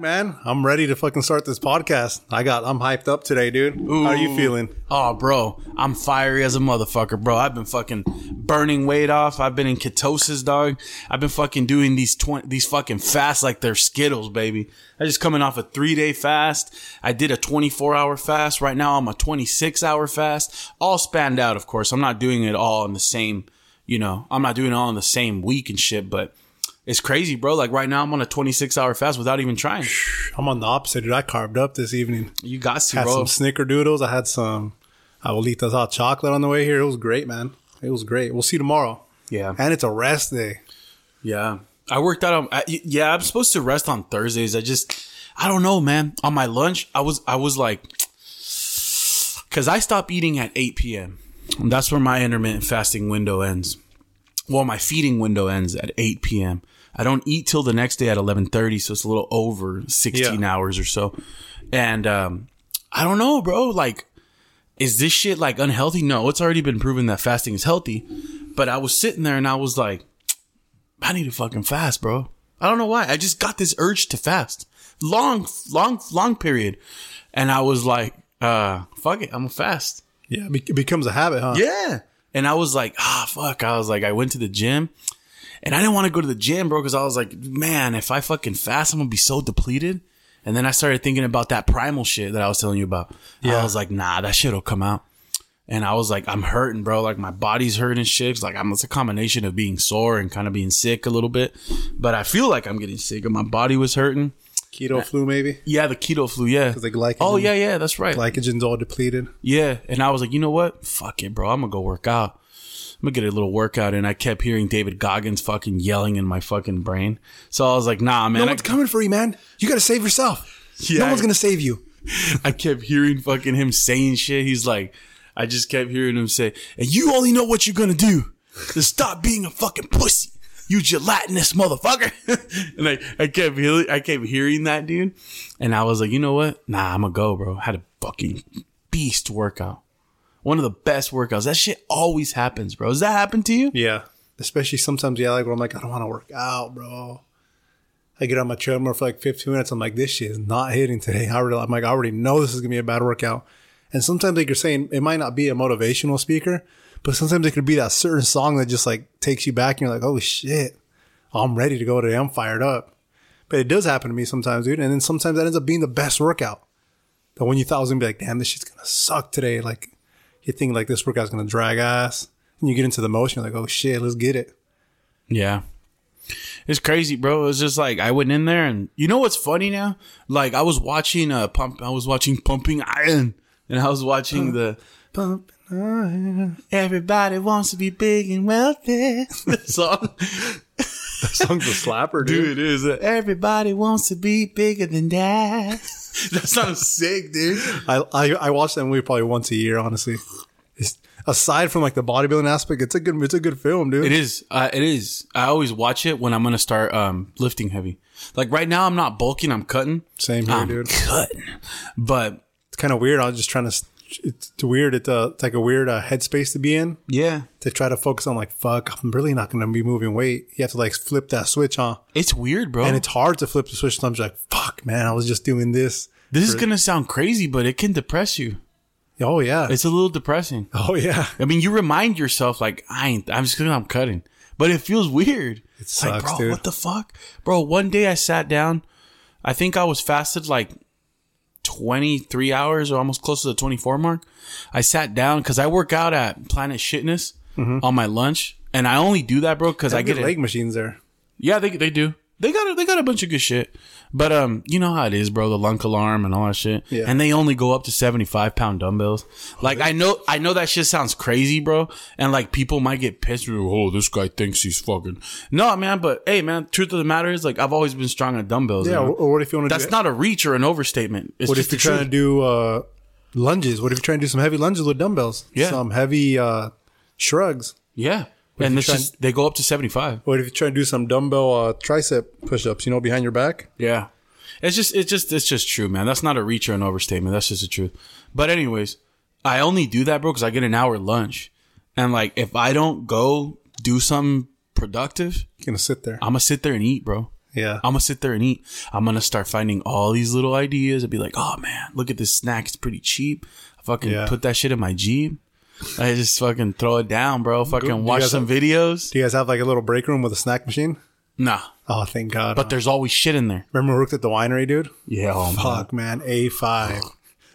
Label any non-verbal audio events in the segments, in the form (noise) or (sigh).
Man, I'm ready to fucking start this podcast. I got, I'm hyped up today, dude. How are you feeling? Oh, bro, I'm fiery as a motherfucker, bro. I've been fucking burning weight off. I've been in ketosis, dog. I've been fucking doing these twenty, these fucking fasts like they're Skittles, baby. I just coming off a three day fast. I did a 24 hour fast. Right now, I'm a 26 hour fast. All spanned out, of course. I'm not doing it all in the same, you know, I'm not doing it all in the same week and shit, but. It's crazy, bro. Like right now, I'm on a 26 hour fast without even trying. I'm on the opposite, dude. I carved up this evening. You got to, Had bro. some snickerdoodles. I had some abuelita's hot chocolate on the way here. It was great, man. It was great. We'll see you tomorrow. Yeah. And it's a rest day. Yeah. I worked out on I, yeah, I'm supposed to rest on Thursdays. I just I don't know, man. On my lunch, I was I was like (sighs) cuz I stop eating at 8 p.m. And that's where my intermittent fasting window ends. Well, my feeding window ends at 8 p.m. I don't eat till the next day at 11:30, so it's a little over 16 Yeah. hours or so. And um I don't know, bro, like is this shit like unhealthy? No, it's already been proven that fasting is healthy. But I was sitting there and I was like I need to fucking fast, bro. I don't know why. I just got this urge to fast. Long, long, long period. And I was like, uh, fuck it, I'm gonna fast. Yeah, it becomes a habit, huh? Yeah. And I was like, ah, fuck. I was like, I went to the gym and I didn't want to go to the gym, bro, because I was like, man, if I fucking fast, I'm gonna be so depleted. And then I started thinking about that primal shit that I was telling you about. Yeah. I was like, nah, that shit'll come out. And I was like, I'm hurting, bro. Like my body's hurting and shit. It's like I'm it's a combination of being sore and kind of being sick a little bit. But I feel like I'm getting sick and my body was hurting. Keto flu, maybe. Yeah, the keto flu, yeah. Because the glycogen- oh yeah, yeah, that's right. Glycogen's all depleted. Yeah, and I was like, you know what? Fuck it, bro. I'm gonna go work out. I'm gonna get a little workout, and I kept hearing David Goggins fucking yelling in my fucking brain. So I was like, nah, man. No I, one's coming for you, man. You got to save yourself. Yeah. No one's to save you. (laughs) I kept hearing fucking him saying shit. He's like, I just kept hearing him say, and you only know what you're gonna do to stop being a fucking pussy. You gelatinous motherfucker. (laughs) and I, I kept hearing, I kept hearing that dude. And I was like, you know what? Nah, I'm gonna go, bro. I had a fucking beast workout. One of the best workouts. That shit always happens, bro. Does that happen to you? Yeah. Especially sometimes, yeah, like where I'm like, I don't want to work out, bro. I get on my treadmill for like 15 minutes. I'm like, this shit is not hitting today. I already, I'm like, I already know this is gonna be a bad workout. And sometimes, like you're saying, it might not be a motivational speaker, but sometimes it could be that certain song that just like takes you back, and you're like, oh shit, I'm ready to go today. I'm fired up. But it does happen to me sometimes, dude. And then sometimes that ends up being the best workout. The one you thought was gonna be like, damn, this shit's gonna suck today. Like you think like this workout's gonna drag ass, and you get into the motion, you're like, oh shit, let's get it. Yeah. It's crazy, bro. It's just like I went in there and you know what's funny now? Like I was watching uh pump I was watching Pumping Iron and I was watching the Pump iron. Everybody wants to be big and wealthy (laughs) song. That song's a slapper, dude. Dude, it is. Everybody wants to be bigger than that. (laughs) that sounds sick, dude. I, I I watch that movie probably once a year. Honestly, it's, aside from like the bodybuilding aspect, it's a good it's a good film, dude. It is. Uh, it is. I always watch it when I'm gonna start um lifting heavy. Like right now, I'm not bulking. I'm cutting. Same here, I'm dude. cutting. But It's kind of weird. I was just trying to. It's weird. It's, uh, it's like a weird uh, headspace to be in yeah, to try to focus on like fuck. I'm really not going to be moving weight. You have to like flip that switch on, it's weird, bro. and it's hard to flip the switch. Sometimes you're like fuck, man. I was just doing this. This is gonna sound crazy, but it can depress you. Oh yeah. It's a little depressing. oh yeah. I mean, you remind yourself like I ain't. I'm just gonna. I'm cutting, but it feels weird. It like, sucks, bro, dude. what the fuck, bro? One day I sat down. I think I was fasted like 23 hours or almost close to the 24 mark. I sat down because I work out at Planet Shitness mm-hmm. on my lunch, and I only do that, bro, because I get get leg machines there. Yeah, they they do. They got a, they got a bunch of good shit. But um, you know how it is, bro. The lunk alarm and all that shit. Yeah. And they only go up to seventy five pound dumbbells. Like I know I know that shit sounds crazy, bro. And like people might get pissed. Oh, this guy thinks he's fucking. No, man. But hey, man. Truth of the matter is, like I've always been strong on dumbbells. Yeah. you know? Or what if you want to? Do? That's do, not a reach or an overstatement. It's What if you're trying to do uh, lunges? What if you're trying to do some heavy lunges with dumbbells? Yeah. Some heavy uh, shrugs. Yeah. If And you're trying- just they go up to seventy five. What if you're trying to do some dumbbell uh, tricep push-ups? You know, behind your back. Yeah. It's just it's just it's just true, man. That's not a reach or an overstatement. That's just the truth. But anyways, I only do that, bro, because I get an hour lunch. And like if I don't go do something productive, You're gonna sit there. I'm gonna sit there and eat, bro. Yeah. I'm gonna sit there and eat. I'm gonna start finding all these little ideas and be like, oh man, look at this snack. It's pretty cheap. I fucking Yeah. put that shit in my Jeep. I just fucking throw it down, bro. Fucking watch some have- videos. Do you guys have like a little break room with a snack machine? Nah, Oh, thank God. but there's always shit in there. remember we worked at the winery, dude? Yeah, oh. Fuck, man. A5.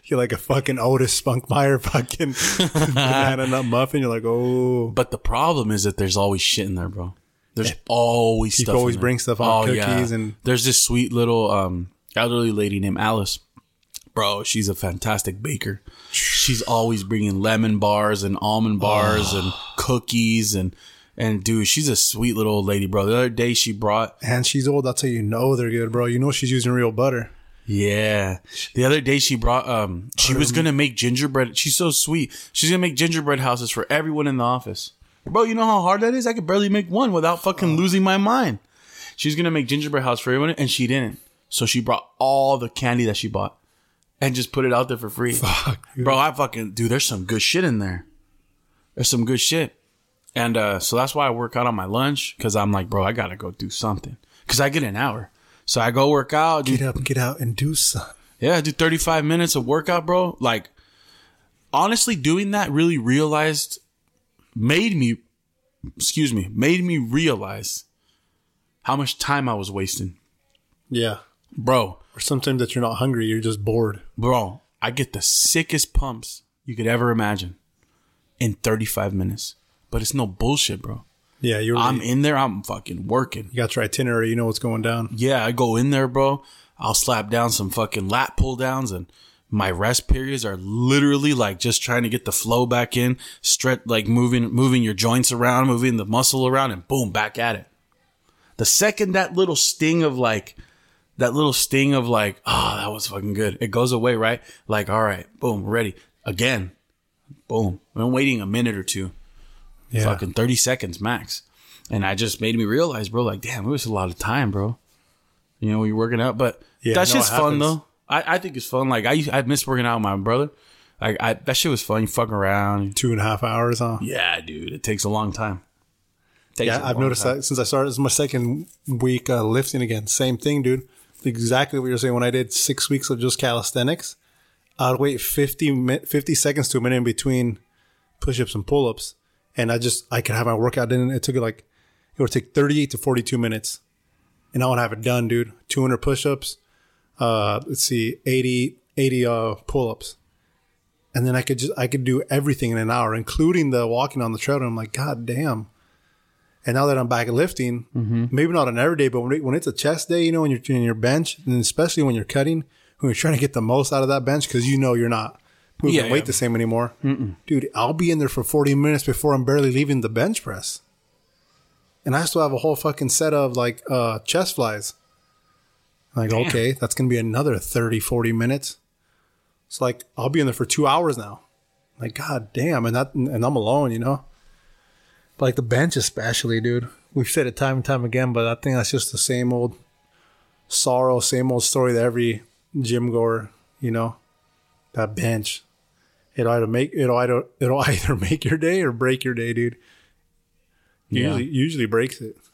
You're like a fucking Otis Spunkmeyer fucking (laughs) banana nut muffin. You're like, oh. But the problem is that there's always shit in there, bro. There's always People stuff. always in there. bring stuff on cookies and- there's this sweet little um elderly lady named Alice. Bro, she's a fantastic baker. She's always bringing lemon bars and almond bars and (sighs) cookies and and dude, she's a sweet little old lady, bro. The other day she brought And she's old. That's how you know they're good, bro. You know she's using real butter. Yeah. The other day she brought um she was gonna make gingerbread. She's so sweet. She's gonna make gingerbread houses for everyone in the office. Bro, you know how hard that is? I could barely make one without fucking losing my mind. She's gonna make gingerbread house for everyone and she didn't. So she brought all the candy that she bought and just put it out there for free. Fuck. Bro, I fucking dude, there's some good shit in there. There's some good shit. And uh so that's why I work out on my lunch cuz I'm like, bro, I got to go do something. Cuz I get an hour. So I go work out, do Get up, get out, and do something. yeah, I do 35 minutes of workout, bro. Like, honestly, doing that really realized, made me, excuse me, made me realize how much time I was wasting. Yeah. Bro, Or sometimes that you're not hungry, you're just bored. bro, I get the sickest pumps you could ever imagine in 35 minutes. But it's no bullshit, bro. Yeah, you're. I'm in there, I'm fucking working. you got your itinerary. You know what's going down. Yeah, I go in there, bro. I'll slap down some fucking lat pull downs and my rest periods are literally like just trying to get the flow back in, stretch like moving moving your joints around, moving the muscle around and boom, back at it. The second that little sting of like that little sting of like, oh, that was fucking good. It goes away, right? Like, all right, boom, ready. Again. Boom. I'm waiting a minute or two Yeah. fucking 30 seconds max. And I just made me realize, bro, like, damn, it was a lot of time, bro. You know, you're working out, but Yeah, that no, shit's it fun though. I, I think it's fun. Like I I miss working out with my brother. Like I that shit was fun. You fucking around. Two and a half hours, huh? Yeah, dude, it takes a long time. Yeah, I've noticed time. that since I started. This is my second week uh, lifting again. Same thing, dude. Exactly what you're saying. When I did six weeks of just calisthenics, I'd wait 50, 50 seconds to a minute in between push-ups and pull-ups, and I just I could have my workout in. It took like it would take 38 to 42 minutes, and I would have it done, dude. 200 push-ups. Uh, let's see, 80, 80 uh, pull-ups. And then I could just I could do everything in an hour, including the walking on the treadmill. I'm like, God damn. And now that I'm back lifting, maybe not on every day, but when, it, when it's a chest day, you know, when you're in your bench, and especially when you're cutting, when you're trying to get the most out of that bench, because you know you're not moving Yeah, weight yeah. the same anymore. Dude, I'll be in there for 40 minutes before I'm barely leaving the bench press. And I still have a whole fucking set of like uh, chest flies. Like, okay, that's going to be another 30, 40 minutes. It's like, I'll be in there for two hours now. Like, god damn. And that, and I'm alone, you know? Like the bench, especially, dude. We've said it time and time again, but I think that's just the same old sorrow, same old story that every gym goer, you know, that bench. It'll either make it'll either it'll (laughs) either make your day or break your day, dude. Yeah. Usually, usually breaks it. (laughs)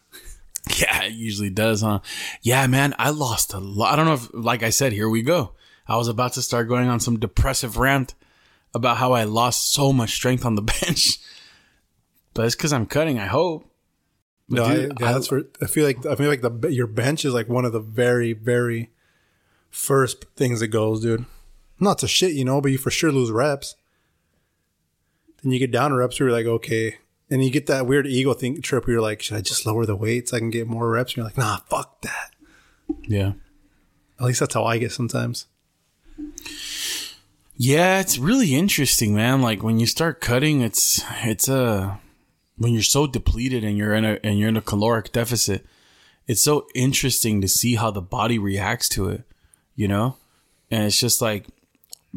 Yeah, it usually does, huh? Yeah, man, I lost a lot. I don't know if, like I said, here we go. I was about to start going on some depressive rant about how I lost so much strength on the (laughs) bench. But it's because I'm cutting, I hope. But No, I, yeah, I- that's for. I feel like I feel like the your bench is like one of the very very first things that goes, dude. Not to shit, you know, but you for sure lose reps. Then you get down to reps where you're like, okay, and you get that weird ego thing trip where you're like, should I just lower the weights? so I can get more reps? And you're like, nah, fuck that. yeah. At least that's how I get sometimes. Yeah, it's really interesting, man. Like when you start cutting, it's it's a when you're so depleted and you're in a and you're in a caloric deficit. It's so interesting to see how the body reacts to it, you know? And it's just like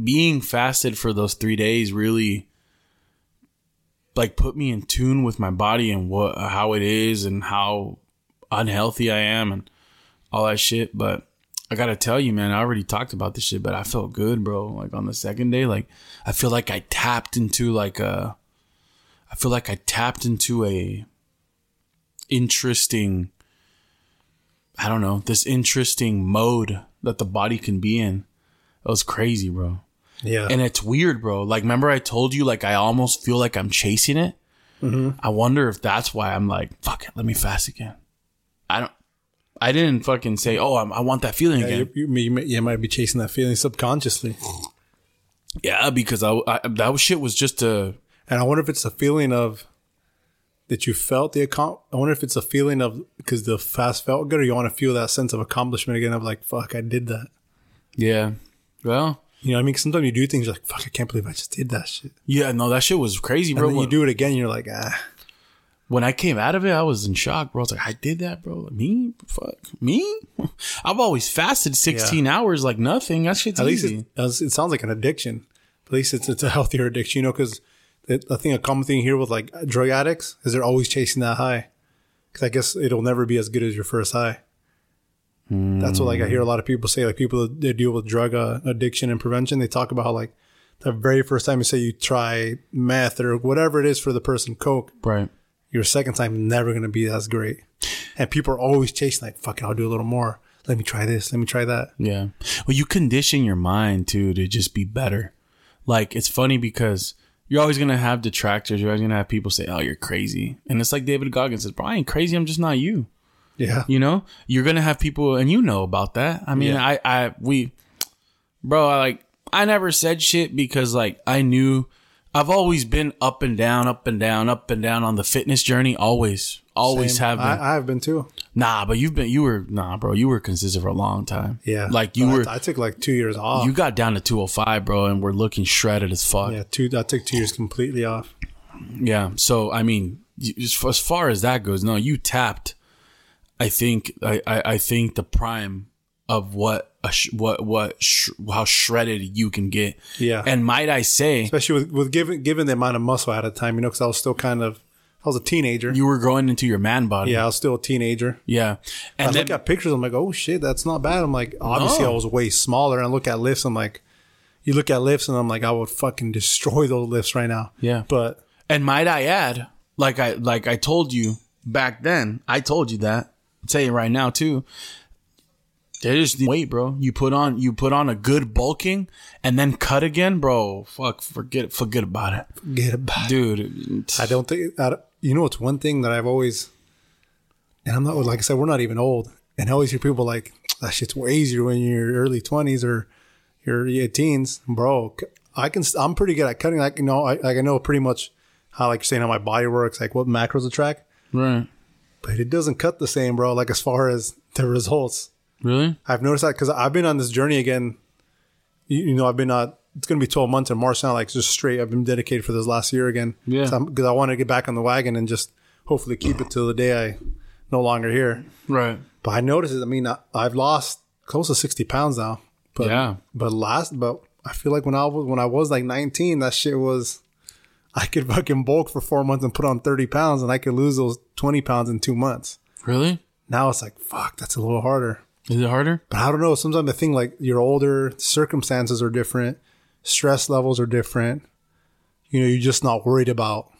being fasted for those 3 days really like put me in tune with my body and what how it is and how unhealthy I am and all that shit, but I gotta tell you, man, I already talked about this shit, but I felt good, bro. Like on the second day, like I feel like I tapped into like a, I feel like I tapped into a interesting I don't know, this interesting mode that the body can be in. It was crazy, bro. Yeah. And it's weird, bro. Like, remember I told you, like, I almost feel like I'm chasing it. Mm-hmm. I wonder if that's why I'm like, fuck it, let me fast again. I don't. I didn't fucking say, oh, I'm, I want that feeling yeah, again. you, you, you, may- you might be chasing that feeling subconsciously. Yeah, because I, I that shit was just a And I wonder if it's a feeling of that you felt the account. I wonder if it's a feeling of because the fast felt good, or you want to feel that sense of accomplishment again of like, fuck, I did that. yeah. Well, You know I mean, sometimes you do things like, fuck, I can't believe I just did that shit. yeah, no, that shit was crazy, And bro. then you do it again, you're like, ah. when I came out of it, I was in shock, bro. I was like, I did that, bro. Me? Fuck me? (laughs) I've always fasted 16 hours like nothing. That shit's At least it, it sounds like an addiction. At least it's it's a healthier addiction, you know, because I think a common thing here with like drug addicts is they're always chasing that high. Because I guess it'll never be as good as your first high. That's what like I hear a lot of people say. Like people that they deal with drug uh, addiction and prevention, they talk about how like the very first time you say you try meth or whatever it is for the person, coke, right. your second time never going to be as great. And people are always chasing like, fuck it, I'll do a little more. Let me try this. Let me try that. Yeah. Well, you condition your mind too to just be better. Like it's funny because you're always gonna have detractors. You're always gonna have people say, "Oh, you're crazy," and it's like David Goggins says, "Bro, I ain't crazy. I'm just not you." Yeah. You know, you're gonna have people, and you know about that. I mean, Yeah. I, I, we, bro, I like, I never said shit because like I knew I've always been up and down, up and down, up and down on the fitness journey. Always, always Same. have been. I, I've been too. nah, but you've been, you were, nah, bro, you were consistent for a long time. Yeah. like you But I- were. I, took like two years off. You got down to 205, bro, and we're looking shredded as fuck. Yeah. yeah, two. I took two years completely off. Yeah, so, I mean, just as far as that goes, no, you tapped. I think. I. I, I think the prime of what a sh- what what sh- how shredded you can get. Yeah. And might I say, Especially with, with given given the amount of muscle I had at the time, you know, because I was still kind of I was a teenager. you were growing into your man body. yeah, I was still a teenager. Yeah. And I And look at pictures, I'm like, oh shit, that's not bad. I'm like, obviously No. I was way smaller. And I look at lifts, I'm like, you look at lifts, and I'm like, I would fucking destroy those lifts right now. Yeah. But and might I add, like I like I told you back then, I told you that. I'll tell you right now too. There's the weight, bro. You put on you put on a good bulking and then cut again, bro. Fuck, forget forget about it, get it dude. I don't think I, don't- you know it's one thing that I've always and I'm not like I said we're not even old and I always hear people like that shit's way easier when you're early 20s or your your teens bro I can I'm pretty good at cutting like you know I like I know pretty much how like you're saying how my body works like what macros to track Right? but it doesn't cut the same bro like as far as the results Really? I've noticed that because I've been on this journey again. You, you know, I've been uh It's going to be 12 months in March now. Like just straight. I've been dedicated for this last year again. Yeah. Because I want to get back on the wagon and just hopefully keep it till the day I no longer here. Right. But I noticed it. I mean, I, I've lost close to 60 pounds now. But, Yeah. But last, but I feel like when I was when I was like 19, that shit was. I could fucking bulk for four months and put on 30 pounds, and I could lose those 20 pounds in two months. Really? Now it's like, fuck, that's a little harder. Is it harder? But I don't know. Sometimes I think like you're older, circumstances are different, stress levels are different. You know, you're just not worried about.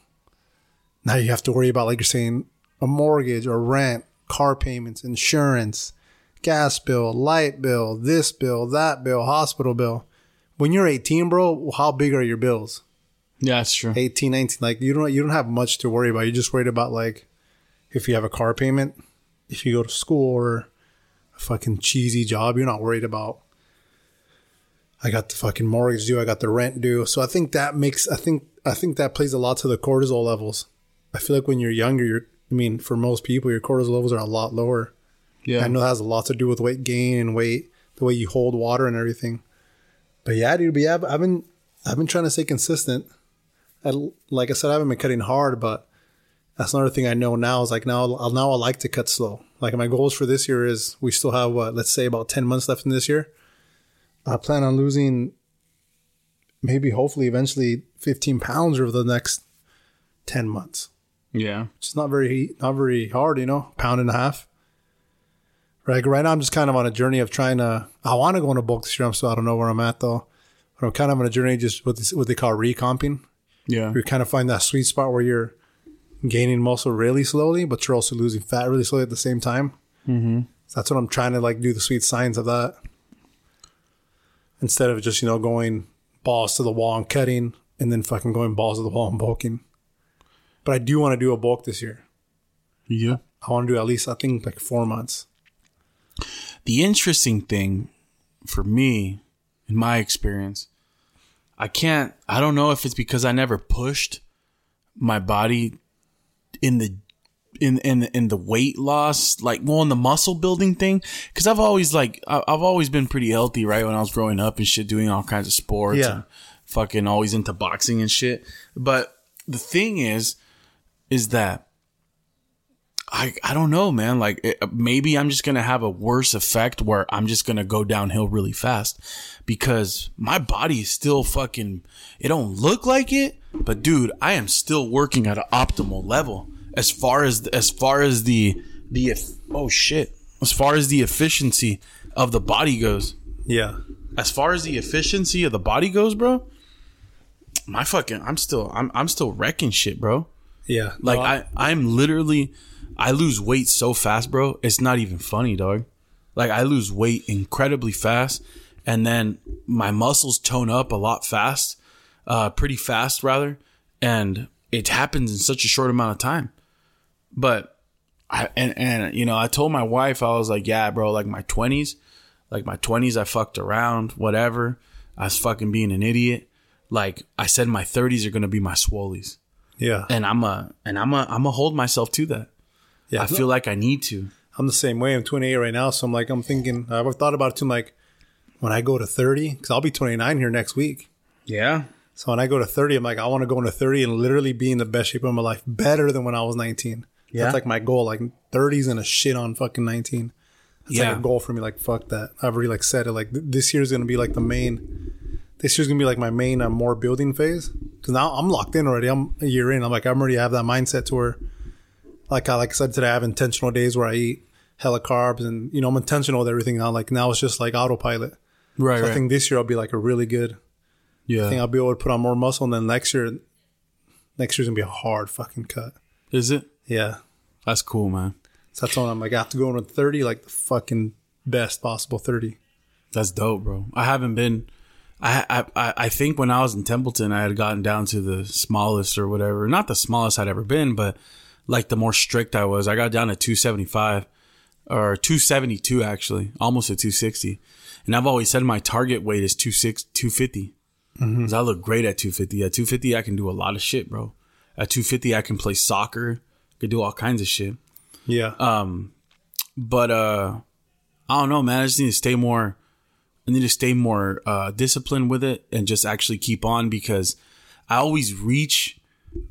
Now you have to worry about, like you're saying, a mortgage or rent, car payments, insurance, gas bill, light bill, this bill, that bill, hospital bill. When you're 18, bro, how big are your bills? Yeah, that's true. 18, 19. Like you don't you don't have much to worry about. You're just worried about like if you have a car payment, if you go to school or a fucking cheesy job, you're not worried about I got the fucking mortgage due, I got the rent due. So I think that makes I think I think that plays a lot to the cortisol levels. I feel like when you're younger, you're I mean, for most people, your cortisol levels are a lot lower. Yeah. I know that has a lot to do with weight gain and weight, the way you hold water and everything. But yeah, dude, but yeah, I've been I've been trying to stay consistent. I, like I said, I haven't been cutting hard, but that's another thing I know now is like now I'll, now I like to cut slow. Like my goals for this year is we still have what let's say about ten months left in this year. I plan on losing maybe hopefully eventually fifteen pounds over the next ten months. Yeah. It's not very not very hard, you know, pound and a half. Right, right now I'm just kind of on a journey of trying to. I want to go into bulk this year. I'm I don't know where I'm at though. But I'm kind of on a journey just what this, what they call recomping. Yeah. You kind of find that sweet spot where you're gaining muscle really slowly, but you're also losing fat really slowly at the same time. Mm-hmm. So that's what I'm trying to like do the sweet science of that. Instead of just, you know, going balls to the wall and cutting and then fucking going balls to the wall and bulking. But I do want to do a bulk this year. Yeah. I want to do at least I think like four months. The interesting thing for me, in my experience, I can't, I don't know if it's because I never pushed my body in the in in in the weight loss, like well, in the muscle building thing, because I've always like I've always been pretty healthy, right? When I was growing up and shit, doing all kinds of sports, Yeah. and fucking always into boxing and shit. But the thing is, is that I I don't know, man. Like it, maybe I'm just gonna have a worse effect where I'm just gonna go downhill really fast because my body is still fucking. It don't look like it, but dude, I am still working at an optimal level as far as as far as the the oh shit as far as the efficiency of the body goes. Yeah. As far as the efficiency of the body goes, bro. My fucking, I'm still, I'm, I'm still wrecking shit, bro. Yeah. Like No, I, I'm literally, I lose weight so fast, bro. It's not even funny, dog. Like I lose weight incredibly fast, and then my muscles tone up a lot fast, uh, pretty fast rather, and it happens in such a short amount of time. But I and and you know, I told my wife I was like, yeah, bro, like my twenties, like my twenties, I fucked around, whatever. I was fucking being an idiot. Like I said, my thirties are gonna be my swollies yeah. and I'm a and I'm a I'm a hold myself to that. Yeah. I feel like I need to. I'm the same way. I'm 28 right now, so I'm like, I'm thinking. I've thought about it too. I'm like, when I go to 30, because I'll be 29 here next week. Yeah. So when I go to 30, I'm like, I want to go into 30 and literally be in the best shape of my life, better than when I was 19. Yeah. That's like my goal. Like 30s and a shit on fucking 19. That's Yeah. like a goal for me. Like fuck that. I've already like said it. Like th- this year's gonna be like the main. This year's gonna be like my main uh, more building phase. Because now I'm locked in already. I'm a year in. I'm like I'm already have that mindset to where, like I like I said today, I have intentional days where I eat hella carbs and you know I'm intentional with everything now. Like now it's just like autopilot. Right. So I think this year I'll be like a really good. yeah. I think I'll be able to put on more muscle, and then next year, next year's gonna be a hard fucking cut. Is it? Yeah, That's cool, man. so that's when I'm like, I have to go into thirty, like the fucking best possible thirty. That's dope, bro. I haven't been. I, I I think when I was in Templeton, I had gotten down to the smallest or whatever. Not the smallest I'd ever been, but like the more strict I was. I got down to 275 or 272 actually, almost at 260. And I've always said my target weight is 26 250. Cause mm-hmm. I look great at 250. At 250, I can do a lot of shit, bro. At 250, I can play soccer. Could do all kinds of shit. Yeah, Um, But uh I don't know, man. I just need to stay more I need to stay more uh disciplined with it and just actually keep on because I always reach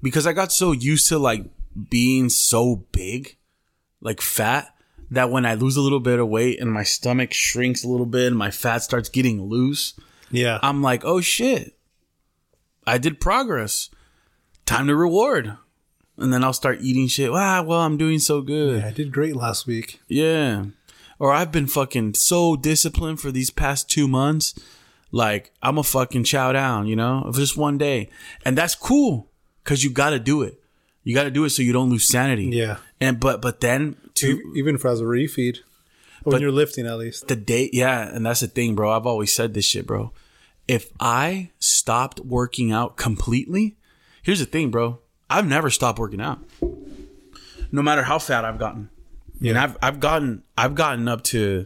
because I got so used to like being so big, like fat, that when I lose a little bit of weight and my stomach shrinks a little bit and my fat starts getting loose, yeah, I'm like, oh shit, I did progress. Time to reward. And then I'll start eating shit. Ah, well, I'm doing so good. Yeah, I did great last week. Yeah. Or I've been fucking so disciplined for these past two months. Like, I'm a fucking chow down, you know, just one day. And that's cool because you got to do it. You got to do it so you don't lose sanity. Yeah, And, but, but then to even for as a refeed, when you're lifting at least. the day, yeah. And that's the thing, bro. I've always said this shit, bro. If I stopped working out completely, here's the thing, bro. I've never stopped working out. No matter how fat I've gotten. And I've I've gotten I've gotten up to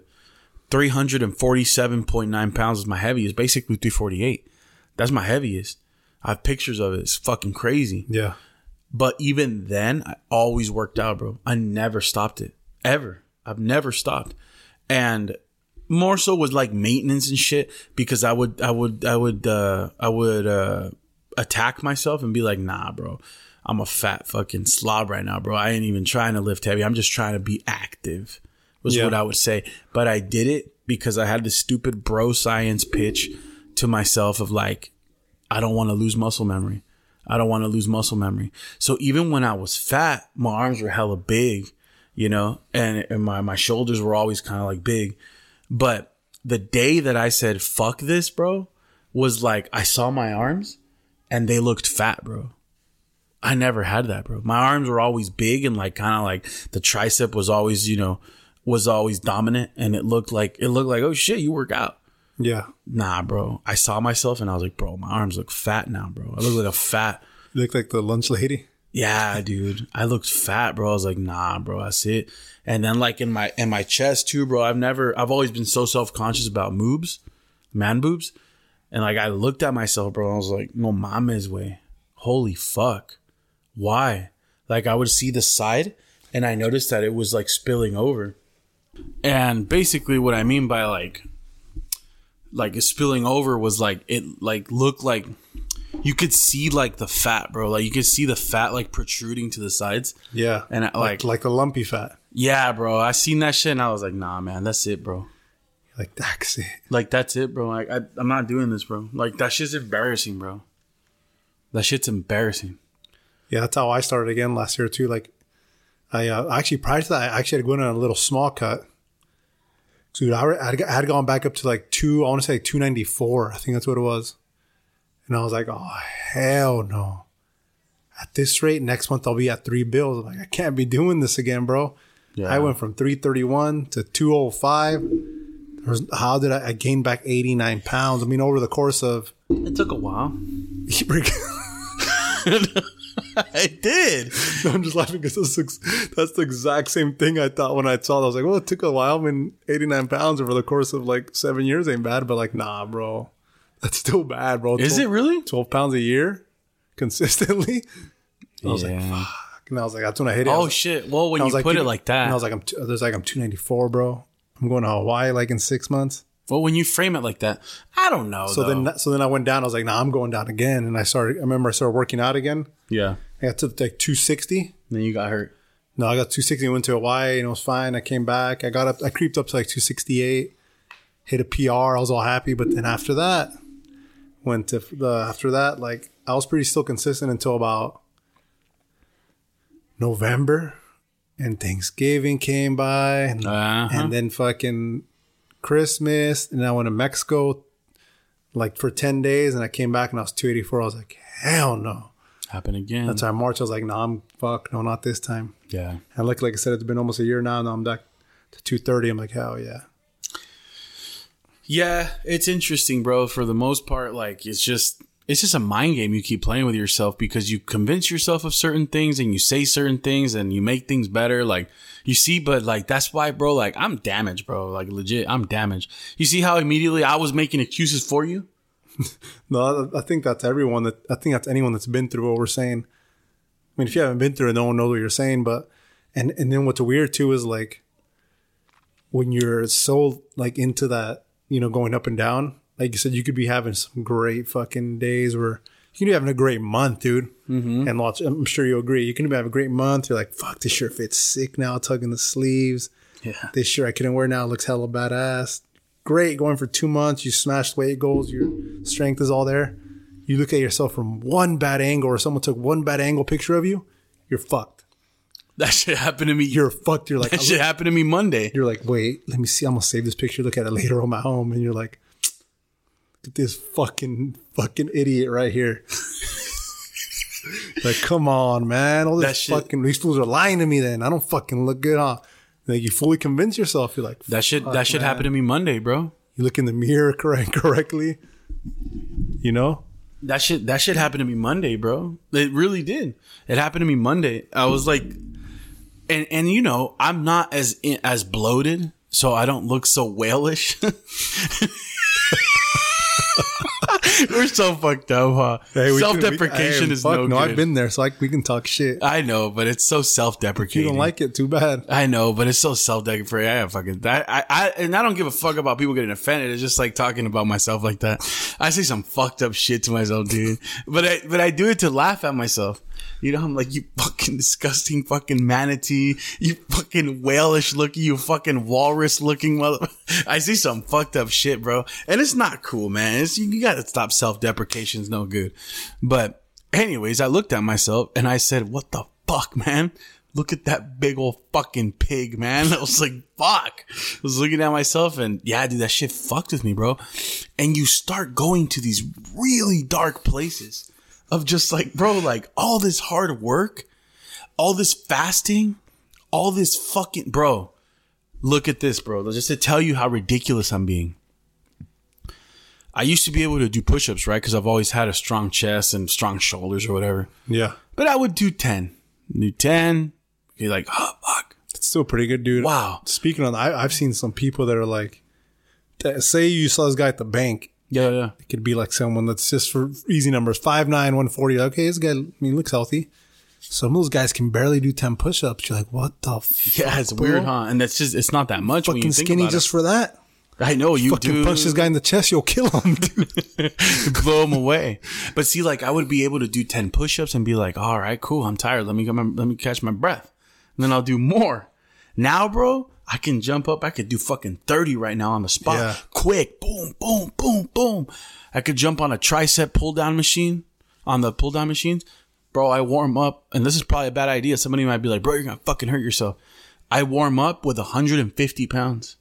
347.9 pounds is my heaviest, basically 348. That's my heaviest. I have pictures of it. It's fucking crazy. Yeah, But even then, I always worked out, bro. I never stopped it. Ever. I've never stopped. And more so was like maintenance and shit because I would I would I would uh I would uh attack myself and be like, nah, bro. I'm a fat fucking slob right now, bro. I ain't even trying to lift heavy. I'm just trying to be active. Was Yeah. what I would say. But I did it because I had this stupid bro science pitch to myself of like, I don't want to lose muscle memory. I don't want to lose muscle memory. So even when I was fat, my arms were hella big, you know, and, and my, my shoulders were always kind of like big. But the day that I said, fuck this, bro, was like, I saw my arms and they looked fat, bro. I never had that, bro. My arms were always big and like kind of like the tricep was always, you know, was always dominant and it looked like it looked like oh shit you work out. Yeah. nah bro. I saw myself and i was like bro my arms look fat now bro. I look like a fat You look like the lunch lady. yeah dude. I looked fat bro. I was like nah bro that's it. And then like in my in my chest too bro i've never i've always been so self-conscious about moobs man boobs. And like i looked at myself bro and i was like no mames way holy fuck why? Like i would see the side and i noticed that it was like spilling over. And basically what i mean by like like it spilling over was like it like looked like you could see like the fat bro. Like you could see the fat like protruding to the sides. Yeah. And I- like like- like the lumpy fat. yeah bro. I seen that shit and i was like nah man that's it bro. Like that's it. like that's it bro. Like I, i'm not doing this bro. Like that shit's embarrassing bro. That shit's embarrassing Yeah, that's how I started again last year too. Like, I uh, actually prior to that, I actually had gone on a little small cut. Dude, I had, I had gone back up to like two. I want to say two ninety four. I think that's what it was. And I was like, oh hell no! At this rate, next month I'll be at three bills. I'm like, I can't be doing this again, bro. Yeah. I went from three thirty one to two oh five. How did I, I gain back eighty nine pounds? I mean, over the course of it took a while (laughs) (laughs) (laughs) i did No, I'm just laughing because that's, that's the exact same thing I thought when I saw it. I was like, well, it took a while. I mean, 89 pounds over the course of like seven years ain't bad, but like, nah, bro. That's still bad, bro. is 12 it really 12 pounds a year consistently? I was like, yeah. and I was like, that's when I hit it. Oh was, shit well when you like, put it like that And I was like, I'm, t- uh, there's like, I'm 294, bro. I'm going to Hawaii like in six months. well when you frame it like that i don't know So though. then, so then I went down. I was like, nah, I'm going down again. And I started, I remember I started working out again. Yeah I got to like 260. then you got hurt No, I got 260, went to Hawaii, and it was fine. I came back. I got up, I creeped up to like 268, hit a PR. I was all happy. But then after that, went to the, after that, like, I was pretty still consistent until about November. And Thanksgiving came by. And, uh-huh. and then fucking Christmas. And I went to Mexico like for 10 days. And I came back and I was 284. I was like, hell no. Happen again That's why March, I was like, no, I'm fuck. No, not this time. yeah And like like I said, it's been almost a year now. Now I'm back to 230. I'm like, hell yeah. Yeah, it's interesting, bro. For the most part, like it's just it's just a mind game you keep playing with yourself because you convince yourself of certain things and you say certain things and you make things better. Like you see, but like that's why, bro. Like I'm damaged, bro. Like legit, I'm damaged. You see how immediately I was making excuses for you? (laughs) No, I think that's everyone that I think that's anyone that's been through what we're saying. I mean, if you haven't been through it, no one knows what you're saying. But and and then what's weird too is like when you're so like into that, you know, going up and down. Like you said, you could be having some great fucking days where you can be having a great month, dude. Mm-hmm. And lots, I'm sure you'll agree. You can have a great month. You're like, fuck, this shirt fits sick now, tugging the sleeves. Yeah. this shirt I couldn't wear now looks hella badass. Great, going for two months, you smashed weight goals, your strength is all there. You look at yourself from one bad angle, or someone took one bad angle picture of you, you're fucked. That shit happened to me. You're fucked. You're like, that shit happened to me Monday. you're like, wait, let me see. I'm gonna save this picture. Look at it later on my home, and you're like, look at this fucking fucking idiot right here. (laughs) like, come on, man. All this fucking these fools are lying to me. Then I don't fucking look good, huh? Like you fully convince yourself. You're like, That should that should man. happened to me Monday, bro. You look in the mirror (laughs) correct correctly. You know? That shit that shit happened to me Monday, bro. It really did. It happened to me Monday. I was like and and you know, I'm not as as bloated, so I don't look so whalish. (laughs) (laughs) We're so fucked up, huh? Hey, we self deprecation we- is fuck, no, no. good. I've been there, so like we can talk shit. I know, but it's so self If you deprecating. don't like it, too bad. I know, but it's so self deprecating. I fucking that. I, I and I don't give a fuck about people getting offended. It's just like talking about myself like that. I say some fucked up shit to myself, dude. But I but I do it to laugh at myself. You know, I'm like you fucking disgusting fucking manatee, you fucking whalish looking, you fucking walrus looking mother. (laughs) I see some fucked up shit, bro, and it's not cool, man. It's, you gotta stop self deprecation. It's no good. But anyways, I looked at myself and I said, "What the fuck, man." look at that big old fucking pig, man. (laughs) I was like, fuck. I was looking at myself and yeah, dude, that shit fucked with me, bro. And you start going to these really dark places of just like, bro, like all this hard work, all this fasting, all this fucking, bro, look at this, bro. Just to tell you how ridiculous I'm being. I used to be able to do push-ups, right? Because I've always had a strong chest and strong shoulders or whatever. Yeah. But I would do ten, do ten. You're like, oh fuck, It's still pretty good, dude. wow. Speaking of, I, I've seen some people that are like, say you saw this guy at the bank. Yeah, yeah. It could be like someone that's just for easy numbers, 5'9", 140. Okay, this guy, I mean, looks healthy. Some of those guys can barely do 10 push-ups. You're like, what the fuck? (laughs) Yeah, it's bro? weird, huh? And that's just it's not that much when you Fucking think skinny about just for that. I know you Fucking do punch this guy in the chest, you'll kill him, (laughs) dude. (laughs) blow him away. But see, like I would be able to do ten push-ups and be like, "All right, cool, I'm tired. Let me get my, let me catch my breath." And then I'll do more. Now, bro, I can jump up. I could do fucking thirty right now on the spot, Yeah. quick, boom, boom, boom, boom. I could jump on a tricep pull down machine on the pull down machines, bro. I warm up, and this is probably a bad idea. Somebody might be like, "Bro, you're gonna fucking hurt yourself." I warm up with 150 pounds,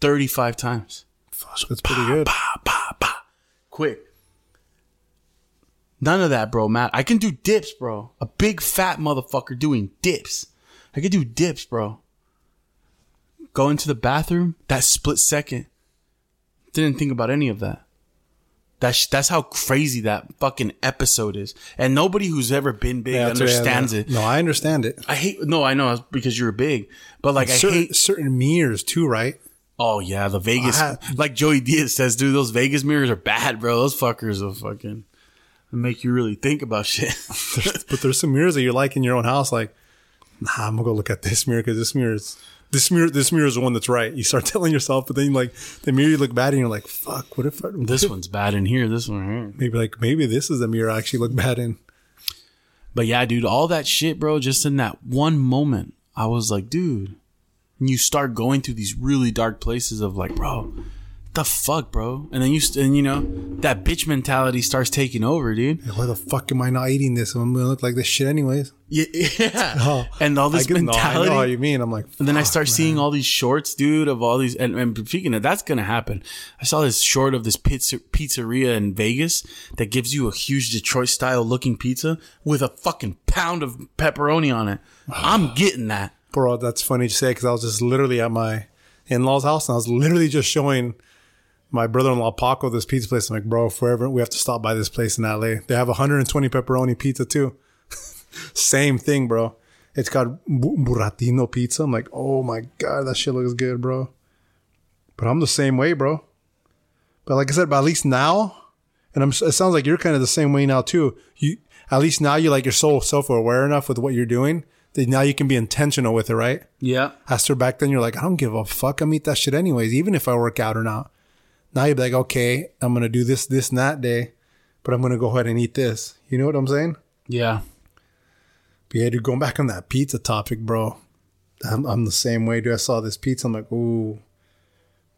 35 times. That's pretty good. Bah, bah, bah. Quick. None of that, bro, Matt. I can do dips, bro. A big fat motherfucker doing dips. I can do dips, bro. Go into the bathroom, that split second. Didn't think about any of that. That's that's how crazy that fucking episode is. And nobody who's ever been big Yeah, that's right, yeah, understands it. No, I understand it. I hate no, I know because you're big. But like I certain, hate certain mirrors too, right? Oh yeah, the Vegas like Joey Diaz says, dude, those Vegas mirrors are bad, bro. Those fuckers will fucking make you really think about shit. (laughs) But there's some mirrors that you like in your own house. Like, nah, I'm gonna go look at this mirror because this mirror is this mirror. This mirror is the one that's right. You start (laughs) telling yourself, but then like the mirror you look bad and you're like, fuck. What if I, (laughs) this one's bad in here, this one here. maybe like maybe this is the mirror I actually look bad in. But yeah, dude, all that shit, bro, just in that one moment, I was like, dude, and you start going through these really dark places of like, bro, the fuck, bro? And then you, st- and you know, that bitch mentality starts taking over, dude. Why the fuck am I not eating this? I'm gonna look like this shit anyways. Yeah, (laughs) yeah. Oh, and all I this get, no, I mentality. know you mean. I'm like, And then I start man. seeing all these shorts, dude, of all these. And, and speaking of, that's gonna happen. I saw this short of this pizza, pizzeria in Vegas that gives you a huge Detroit style looking pizza with a fucking pound of pepperoni on it. I'm (sighs) getting that. bro. That's funny to say because I was just literally at my in law's house and I was literally just showing my brother-in-law Paco this pizza place. I'm like, bro, forever we have to stop by this place in LA. They have 120 pepperoni pizza too. (laughs) Same thing, bro. It's got burratino pizza. I'm like, oh my god, that shit looks good, bro. But I'm the same way, bro. But like I said, but at least now, and I'm, it sounds like you're kind of the same way now too. You at least now you like you're so self-aware enough with what you're doing that now you can be intentional with it, right? Yeah. After back then, you're like, I don't give a fuck. I'm eat that shit anyways, even if I work out or not. Now you're like, okay, I'm gonna do this, this, and that day, but I'm gonna go ahead and eat this. You know what I'm saying? Yeah. But yeah, dude, going back on that pizza topic, bro. I'm, I'm the same way, dude. I saw this pizza. I'm like, ooh.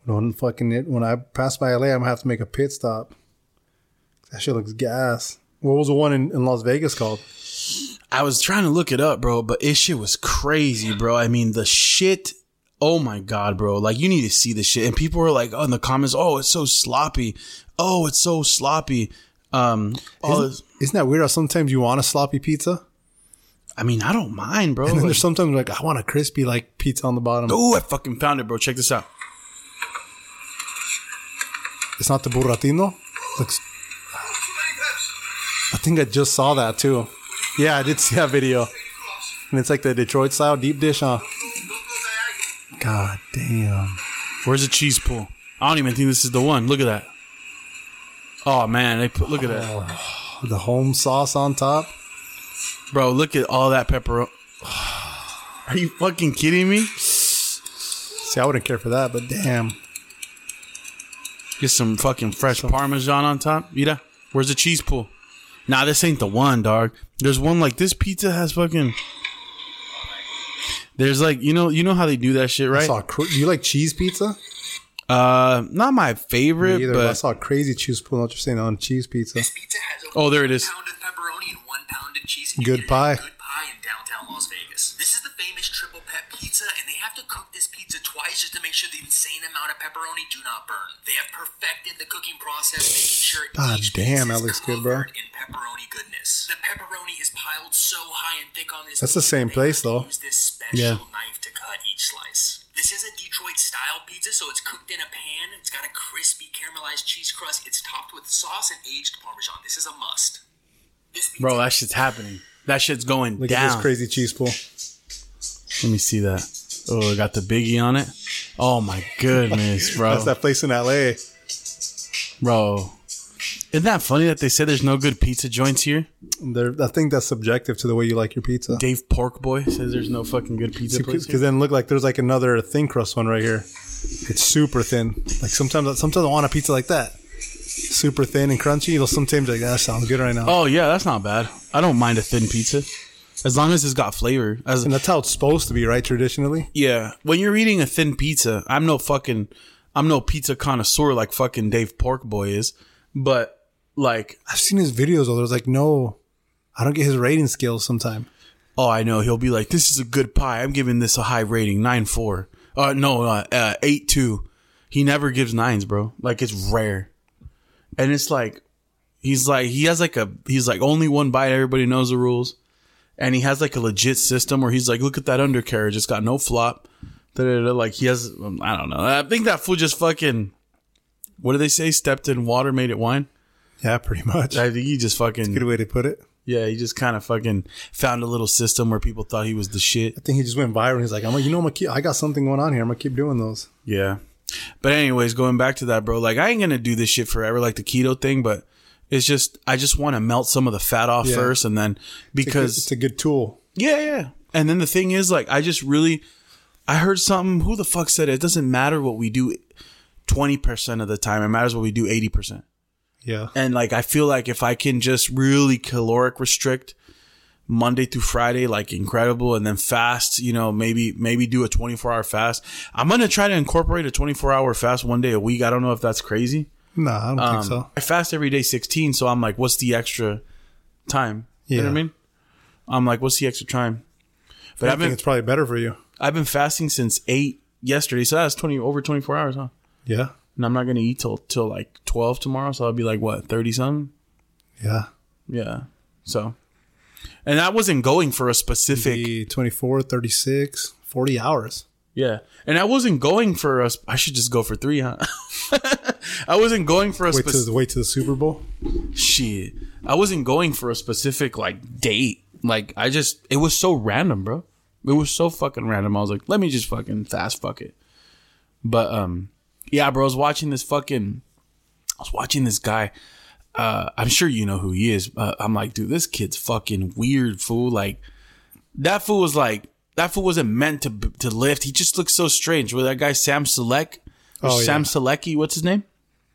When fucking it, when I pass by LA, I'm gonna have to make a pit stop. That shit looks gas. What was the one in, in Las Vegas called? I was trying to look it up, bro, but it shit was crazy, bro. I mean, the shit. Oh my god, bro! Like you need to see the shit. And people were like, oh, in the comments, oh, it's so sloppy. Oh, it's so sloppy. Um, Isn't, isn't that weird? How sometimes you want a sloppy pizza, I mean, I don't mind, bro. (laughs) and then Like, there's sometimes like I want a crispy like pizza on the bottom. oh, I fucking found it, bro. Check this out. It's not the burratino. Looks. I think I just saw that too. Yeah, I did see that video, and it's like the Detroit style deep dish, huh? God damn. Where's the cheese pool? I don't even think this is the one. Look at that. Oh man, they put. Look at that, oh, The home sauce on top. bro. Look at all that pepper. Are you fucking kidding me? See, I wouldn't care for that, but damn. Get some fucking fresh parmesan on top. Ida, where's the cheese pool? Nah, this ain't the one, dog. There's one like this pizza has fucking. There's like you know you know how they do that shit I right? saw cr- do you like cheese pizza? Uh, not my favorite, Either. I but saw crazy cheese pool. What you're saying on cheese pizza? This pizza has Oh, there it one is. pound of pepperoni and one pound of cheese. and Good pie. Good pie in downtown Las Vegas. This is the famous triple pep pizza, and they have to cook this pizza twice just to make sure the insane amount of pepperoni do not burn. They have perfected the cooking process, making sure God each damn, piece that is looks good, bro. covered In pepperoni goodness. The pepperoni is piled so high and thick on this. That's the same place, have to though. Use this special Yeah. knife to cut each slice. This This is a Detroit style pizza, so it's cooked in a pan. It's got a crispy caramelized cheese crust. It's topped with sauce and aged Parmesan. This is a must. This pizza Bro, that shit's happening. That shit's going Look down. at this crazy cheese pool. Let me see that. Oh, I got the biggie on it. Oh my goodness, bro. That's that place in LA. Bro. Isn't that funny that they said there's no good pizza joints here? They're, I think that's subjective to the way you like your pizza. Dave Portnoy says there's no fucking good pizza place. Because Here. then look like there's like another thin crust one right here. It's super thin. Like sometimes, sometimes I want a pizza like that, super thin and crunchy. You'll sometimes like that sounds good right now. Oh yeah, that's not bad. I don't mind a thin pizza. As long as it's got flavor. As And that's how it's supposed to be, right? Traditionally, Yeah, when you're eating a thin pizza, I'm no fucking, I'm no pizza connoisseur like fucking Dave Portnoy is, but like, I've seen his videos. Though there's like no, I don't get his rating skills. Sometimes oh, I know he'll be like, this is a good pie. I'm giving this a high rating, nine four. Uh, no, uh, uh eight two. He never gives nines, bro. Like it's rare, and it's like, he's like, he has like a, he's like only one bite. Everybody knows the rules, and he has like a legit system where he's like, look at that undercarriage. It's got no flop. Da-da-da. Like he has, um, I don't know. I think that fool just fucking. What do they say? Stepped in water, made it wine. yeah, pretty much. I think he just fucking Good way to put it. yeah. He just kind of fucking found a little system where people thought he was the shit. I think he just went viral. He's like, I'm like, you know, I'm gonna keep, I got something going on here. I'm gonna keep doing those. Yeah. But anyways, going back to that, bro. Like I ain't gonna do this shit forever, like the keto thing. But it's just I just want to melt some of the fat off Yeah. first, and then because it's a good tool. Yeah, yeah. And then the thing is, like, I just really, I heard something. Who the fuck said it? It doesn't matter what we do, twenty percent of the time. It matters what we do eighty percent. Yeah, And like, I feel like if I can just really caloric restrict Monday through Friday, like incredible, and then fast, you know, maybe maybe do a twenty four hour fast. I'm gonna try to incorporate a twenty four hour fast one day a week. I don't know if that's crazy. No, I don't Um, think so. I fast every day sixteen, so I'm like, what's the extra time? You know what I mean? I'm like, what's the extra time? But I think been it's probably better for you. I've been fasting since eight yesterday, so that's twenty over twenty four hours, huh? Yeah, And I'm not gonna eat till till like twelve tomorrow, so I'll be like what thirty something. yeah. Yeah. So, and I wasn't going for a specific. The 24, 36, 40 hours. Yeah, and I wasn't going for a. I should just go for three, huh? (laughs) I wasn't going for a Wait to the wait to the Super Bowl. Shit, I wasn't going for a specific like date. Like I just, it was so random, bro. It was so fucking random. I was like, let me just fucking fast fuck it. But um, yeah, bro. I was watching this fucking. I was watching this guy. Uh, I'm sure you know who he is. Uh, I'm like, dude, this kid's fucking weird, fool. Like that fool was like that fool wasn't meant to to lift. He just looks so strange. With that guy Sam Selek, or Oh, Sam yeah. Selecki, what's his name?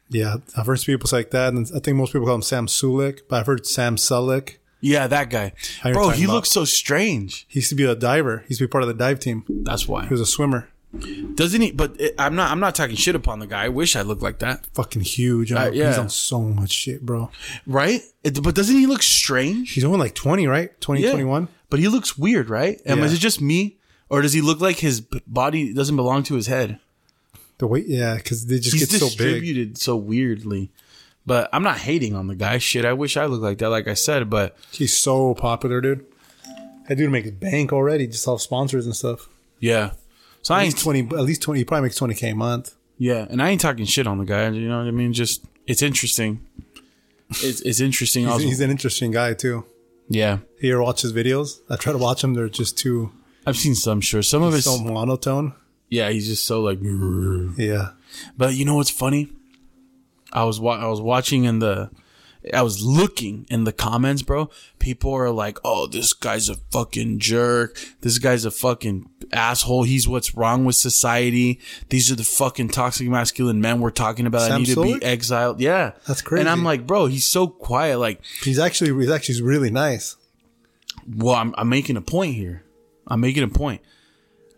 Yeah, I've heard people say like that, and I think most people call him Sam Sulik, but I've heard Sam Sulik. Yeah, that guy. Bro, he about. looks so strange. He used to be a diver. He used to be part of the dive team. That's why. He was a swimmer. Doesn't he? But it, I'm not. I'm not talking shit upon the guy. I wish I looked like that. Fucking huge. Uh, yeah. He's on so much shit, bro. Right? It- but doesn't he look strange? He's only like 20, right? 20, Yeah. 21? But he looks weird, right? And Yeah. is it just me, or does he look like his body doesn't belong to his head? The weight, yeah, because they just He's get so big. distributed so weirdly. But I'm not hating on the guy. Shit, I wish I looked like that. Like I said, but He's so popular, dude. That dude makes bank already, just off sponsors and stuff. yeah. So I At ain't least 20, at least 20, he probably makes 20K a month. Yeah, and I ain't talking shit on the guy. You know what I mean? Just it's interesting. It's it's interesting. He's, also. he's an interesting guy, too. yeah, You ever watch his videos? I try to watch them. They're just too I've seen some. Sure, some of it's so monotone. yeah. He's just so like. Yeah. But you know what's funny? I was wa- I was watching in the, I was looking in the comments, bro. People are like, "Oh, this guy's a fucking jerk. This guy's a fucking asshole. He's what's wrong with society. These are the fucking toxic masculine men we're talking about. Sam need to be exiled." Yeah, That's crazy. And I'm like, bro, he's so quiet. Like, He's actually he's actually really nice. well, I'm, I'm making a point here. I'm making a point.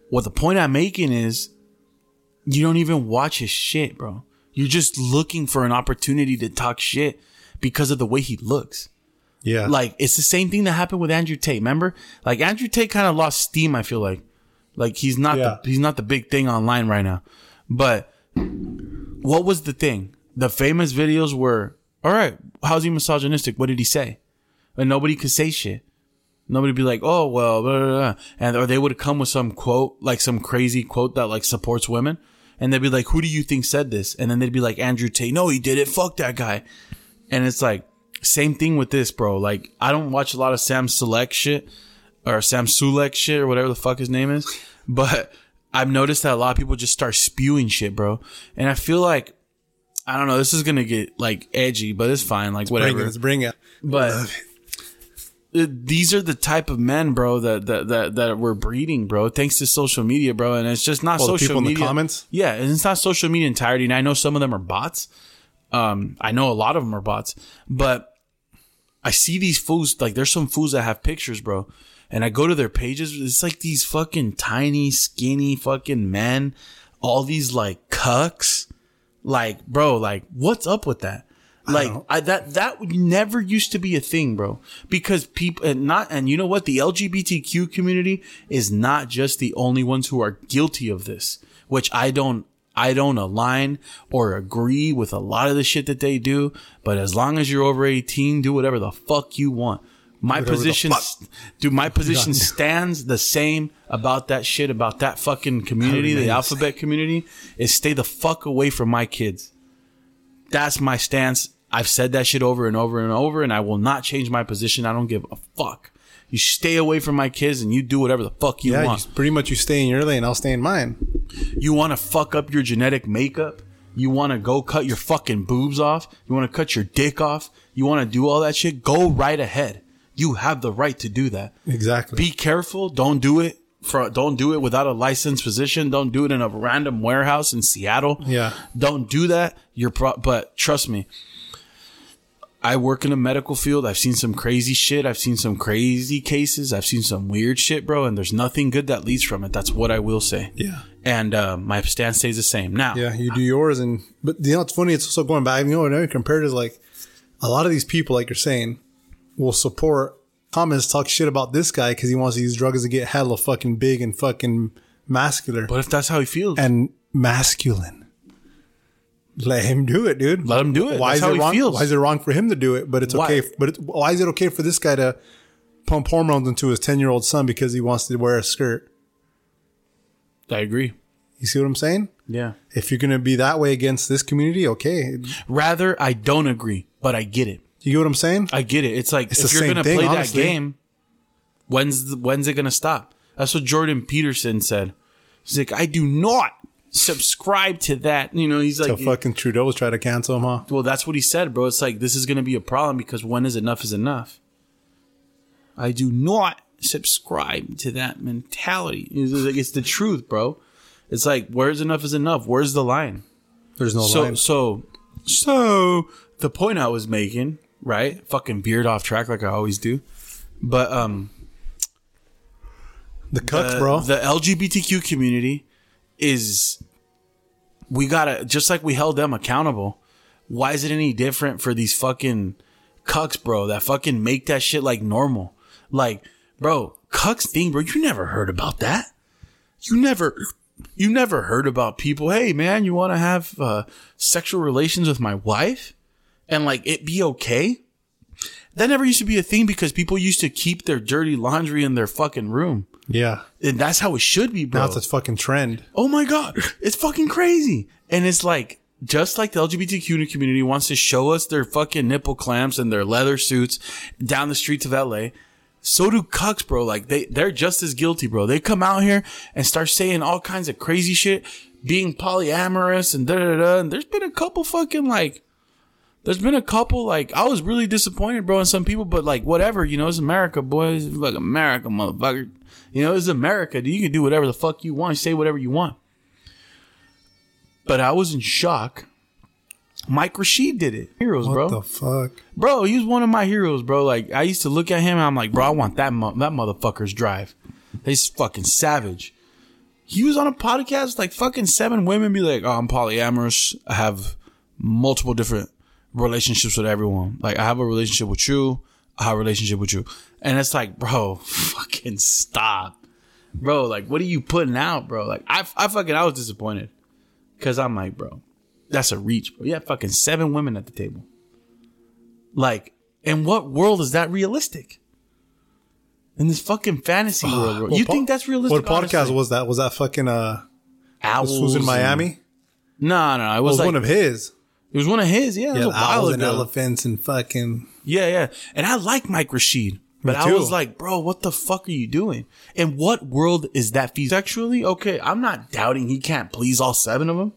What the point I'm making is you don't even watch his shit, bro. You're just looking for an opportunity to talk shit because of the way he looks. Yeah. Like it's the same thing that happened with Andrew Tate. Remember? Like Andrew Tate kind of lost steam, I feel like. Like he's not Yeah. the he's not the big thing online right now. But what was the thing? The famous videos were, all right, how's he misogynistic? What did he say? And nobody could say shit. Nobody be like, oh well, blah, blah, blah. and or they would come with some quote, like some crazy quote that like supports women, and they'd be like, who do you think said this? And then they'd be like, Andrew Tate. No, he did it. Fuck that guy. And it's like same thing with this, bro. Like I don't watch a lot of Sam Select shit or Sam Sulek shit or whatever the fuck his name is, (laughs) but I've noticed that a lot of people just start spewing shit, bro. And I feel like I don't know. This is gonna get like edgy, but it's fine. Like Bring whatever. it. Let's bring it. But these are the type of men, bro, that, that, that, that we're breeding, bro, thanks to social media, bro. And it's just not the social people in the media. comments? Yeah. And it's not social media entirety. And I know some of them are bots. Um, I know a lot of them are bots, but I see these fools, like there's some fools that have pictures, bro. And I go to their pages. It's like these fucking tiny, skinny fucking men, all these like cucks. Like, bro, like what's up with that? Like I, that that never used to be a thing, bro. Because people and not and you know what? The LGBTQ community is not just the only ones who are guilty of this, which I don't I don't align or agree with a lot of the shit that they do. But as long as you're over 18, do whatever the fuck you want. My Whatever position, do my position stands the same about that shit, about that fucking community, the alphabet community, is stay the fuck away from my kids. That's my stance. I've said that shit over and over and over, and I will not change my position. I don't give a fuck. You stay away from my kids and you do whatever the fuck you Yeah, want. you, pretty much you stay in your lane. I'll stay in mine. You want to fuck up your genetic makeup? You want to go cut your fucking boobs off? You want to cut your dick off? You want to do all that shit? Go right ahead. You have the right to do that. Exactly. Be careful. Don't do it for, don't do it without a licensed physician. Don't do it in a random warehouse in Seattle. Yeah. Don't do that. You're pro, but trust me. I work in a medical field. I've seen some crazy shit. I've seen some crazy cases. I've seen some weird shit, bro. And there's nothing good that leads from it. That's what I will say. yeah. And uh, my stance stays the same. Now, Yeah, you do yours, and but you know it's funny. It's also going back. You know, now compared is like a lot of these people, like you're saying, will support comments talk shit about this guy because he wants to use drugs to get hella fucking big and fucking masculine but if that's how he feels, and masculine. Let him do it, dude. Let him do it. Why That's is how it he wrong? feels. Why is it wrong for him to do it? But it's Why? okay. But it's, why is it okay for this guy to pump hormones into his ten year old son because he wants to wear a skirt? I agree. You see what I'm saying? Yeah. If you're gonna be that way against this community, okay. Rather, I don't agree, but I get it. You get what I'm saying? I get it. It's like It's if the you're same gonna thing, play honestly. that game, when's the, when's it gonna stop? That's what Jordan Peterson said. He's like, I do not subscribe to that. You know, he's like, So fucking Trudeau's try to cancel him, huh? well, that's what he said, bro. It's like this is gonna be a problem because when is enough is enough. I do not subscribe to that mentality. It's, like, it's the truth, bro. It's like where's enough is enough. Where's the line? There's no so line. so so so the point I was making, right? Fucking beard off track like I always do. But um The cuts, the, bro. the LGBTQ community is we gotta just like we held them accountable. Why is it any different for these fucking cucks, bro? That fucking make that shit like normal. Like, bro, cucks thing, bro. You never heard about that. You never, you never heard about people. Hey, man, you want to have uh, sexual relations with my wife, and like it be okay. That never used to be a thing because people used to keep their dirty laundry in their fucking room. Yeah. And that's how it should be, bro. Now it's a fucking trend. oh my God. It's fucking crazy. And it's like, just like the LGBTQ community wants to show us their fucking nipple clamps and their leather suits down the streets of LA. So do cucks, bro. Like they, they're just as guilty, bro. They come out here and start saying all kinds of crazy shit, being polyamorous and da da da. And there's been a couple fucking like, there's been a couple like I was really disappointed, bro, in some people, but like whatever, you know, it's America, boys. It's like America, motherfucker. You know, it's America. You can do whatever the fuck you want, say whatever you want. But I was in shock. Mike Rashid did it. Heroes, What bro. What the fuck? bro, he was one of my heroes, bro. Like I used to look at him and I'm like, bro, I want that mo- that motherfucker's drive. He's fucking savage. He was on a podcast like fucking seven women be like, oh, I'm polyamorous. I have multiple different relationships with everyone. Like I have a relationship with you. I have a relationship with you. And it's like, bro, (laughs) fucking stop. Bro, like what are you putting out, bro? Like I, I fucking, I was disappointed. Cause I'm like, bro, that's a reach, bro. You have fucking seven women at the table. Like, in what world is that realistic? in this fucking fantasy (sighs) world. Bro. What you po- think that's realistic? What podcast honestly? was that? Was that fucking uh? Owls was in and- Miami. No, no, it It was, was like one of his. it was one of his. Yeah, it Yeah, was owls and elephants and fucking. Yeah, yeah. And I like Mike Rashid. But I was like, bro, what the fuck are you doing? In what world is that feasible? Sexually? Okay, I'm not doubting he can't please all seven of them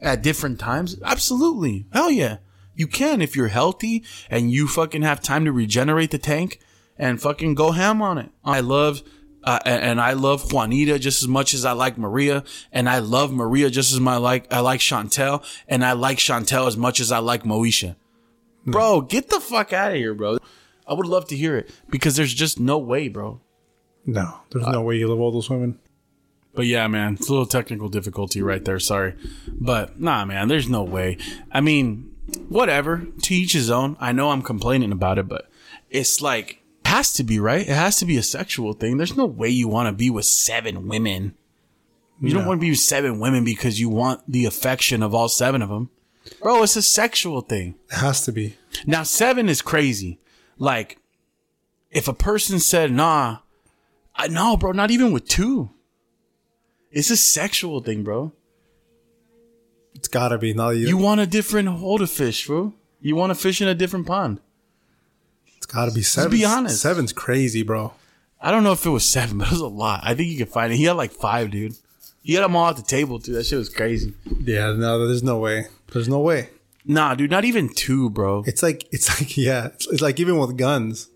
at different times. Absolutely. Hell yeah. You can if you're healthy and you fucking have time to regenerate the tank and fucking go ham on it. I love, uh, and and I love Juanita just as much as I like Maria. And I love Maria just as my like, I like Chantel. And I like Chantel as much as I like Moesha. Bro, get the fuck out of here, bro. I would love to hear it because there's just no way, bro. No, there's no way you love all those women. But yeah, man, it's a little technical difficulty right there. Sorry. But nah, man, there's no way. I mean, whatever. To each his own. I know I'm complaining about it, but it's like, it has to be, right? It has to be a sexual thing. There's no way you want to be with seven women. You don't want to be with seven women because you want the affection of all seven of them. Bro, it's a sexual thing. It has to be. Now, seven is crazy. Like, if a person said, nah, I no, bro, not even with two. It's a sexual thing, bro. It's gotta be. Now you. You want a different hold of fish, bro. You want to fish in a different pond. it's gotta be seven. be honest. Seven's crazy, bro. I don't know if it was seven, (laughs) but it was a lot. I think you can find it. He had like five, dude. He had them all at the table, too. That shit was crazy. Yeah. No, there's no way. There's no way. Nah, dude, not even two, bro. It's like it's like (laughs) yeah. It's, it's like even with guns.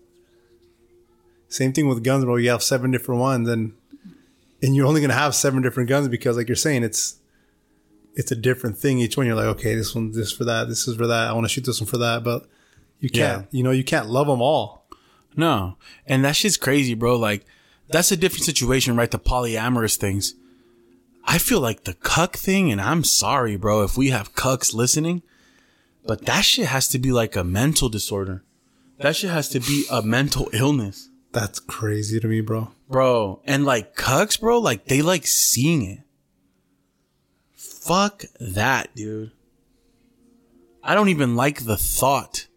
Same thing with guns, bro. You have seven different ones, and and you're only gonna have seven different guns because, like you're saying, it's it's a different thing each one. You're like, okay, this one, this for that, this is for that. I want to shoot this one for that, but you can't. You know, you can't love them all. No. And that shit's crazy, bro. Like, that's a different situation, right? The polyamorous things. I feel like the cuck thing, and I'm sorry, bro, if we have cucks listening, but that shit has to be like a mental disorder. That shit has to be a mental illness, That's crazy to me, bro. bro. And like cucks, bro, like they like seeing it. Fuck that, dude. I don't even like the thought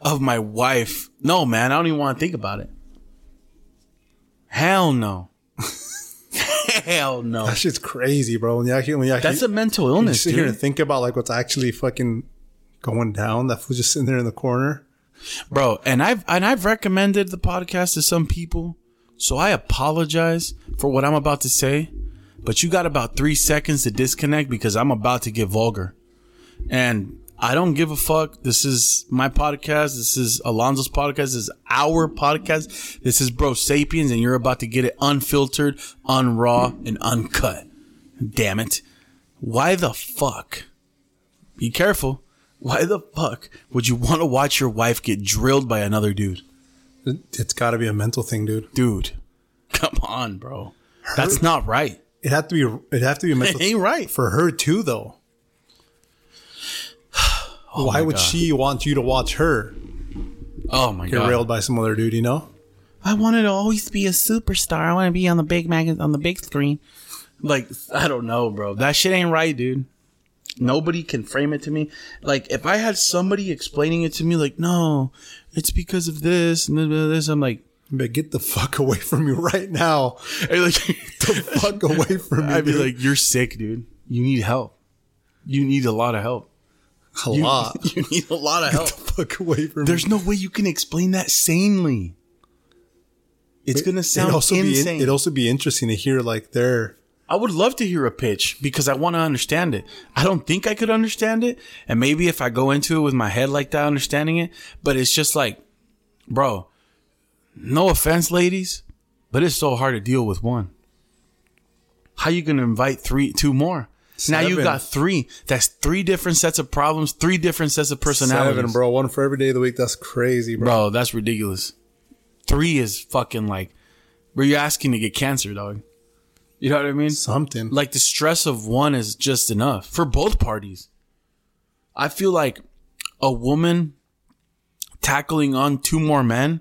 of my wife. No, man, I don't even want to think about it. Hell no. Hell no. That shit's crazy, bro. When you actually, when you actually, That's a mental when you illness, sit here and think about like what's actually fucking going down. That fool's just sitting there in the corner. Bro, and I've and I've recommended the podcast to some people. So I apologize for what I'm about to say, but you got about 3 seconds to disconnect because I'm about to get vulgar. And I don't give a fuck. This is my podcast. This is Alonzo's podcast. This is our podcast. This is Bro Sapienz, and you're about to get it unfiltered, unraw, and uncut. Damn it. Why the fuck? Be careful. Why the fuck would you want to watch your wife get drilled by another dude? It- It's got to be a mental thing, dude. Dude, come on, bro. That's not right. It have to be. It have to be a mental. (laughs) It ain't right. for her too, though. Oh Why Oh my would God. she want you to watch her Oh my get god. railed by some other dude? You know, I wanted to always be a superstar. I want to be on the big mag on the big screen. Like I don't know, bro. That shit ain't right, dude. Nobody can frame it to me. Like if I had somebody explaining it to me, like no, it's because of this and this. I'm like, but get the fuck away from me right now. I'd (laughs) like The fuck away from me. I'd be dude. like, you're sick, dude. You need help. You need a lot of help. (laughs) a You, lot. (laughs) you need a lot of help. fuck away from There's me. no way you can explain that sanely. It's gonna sound It'd also insane. be. It'd also be interesting to hear like their. I would love to hear a pitch because I want to understand it. I don't think I could understand it, and maybe if I go into it with my head like that, understanding it. But it's just like, bro, no offense, ladies, but it's so hard to deal with one. How you gonna invite three, two more? Now you got three. That's three different sets of problems, three different sets of personalities. Seven, bro. One for every day of the week. That's crazy, bro. Bro, that's ridiculous. Three is fucking like, bro, you're asking to get cancer, dog. You know what I mean? Something. Like the stress of one is just enough for both parties. I feel like a woman tackling on two more men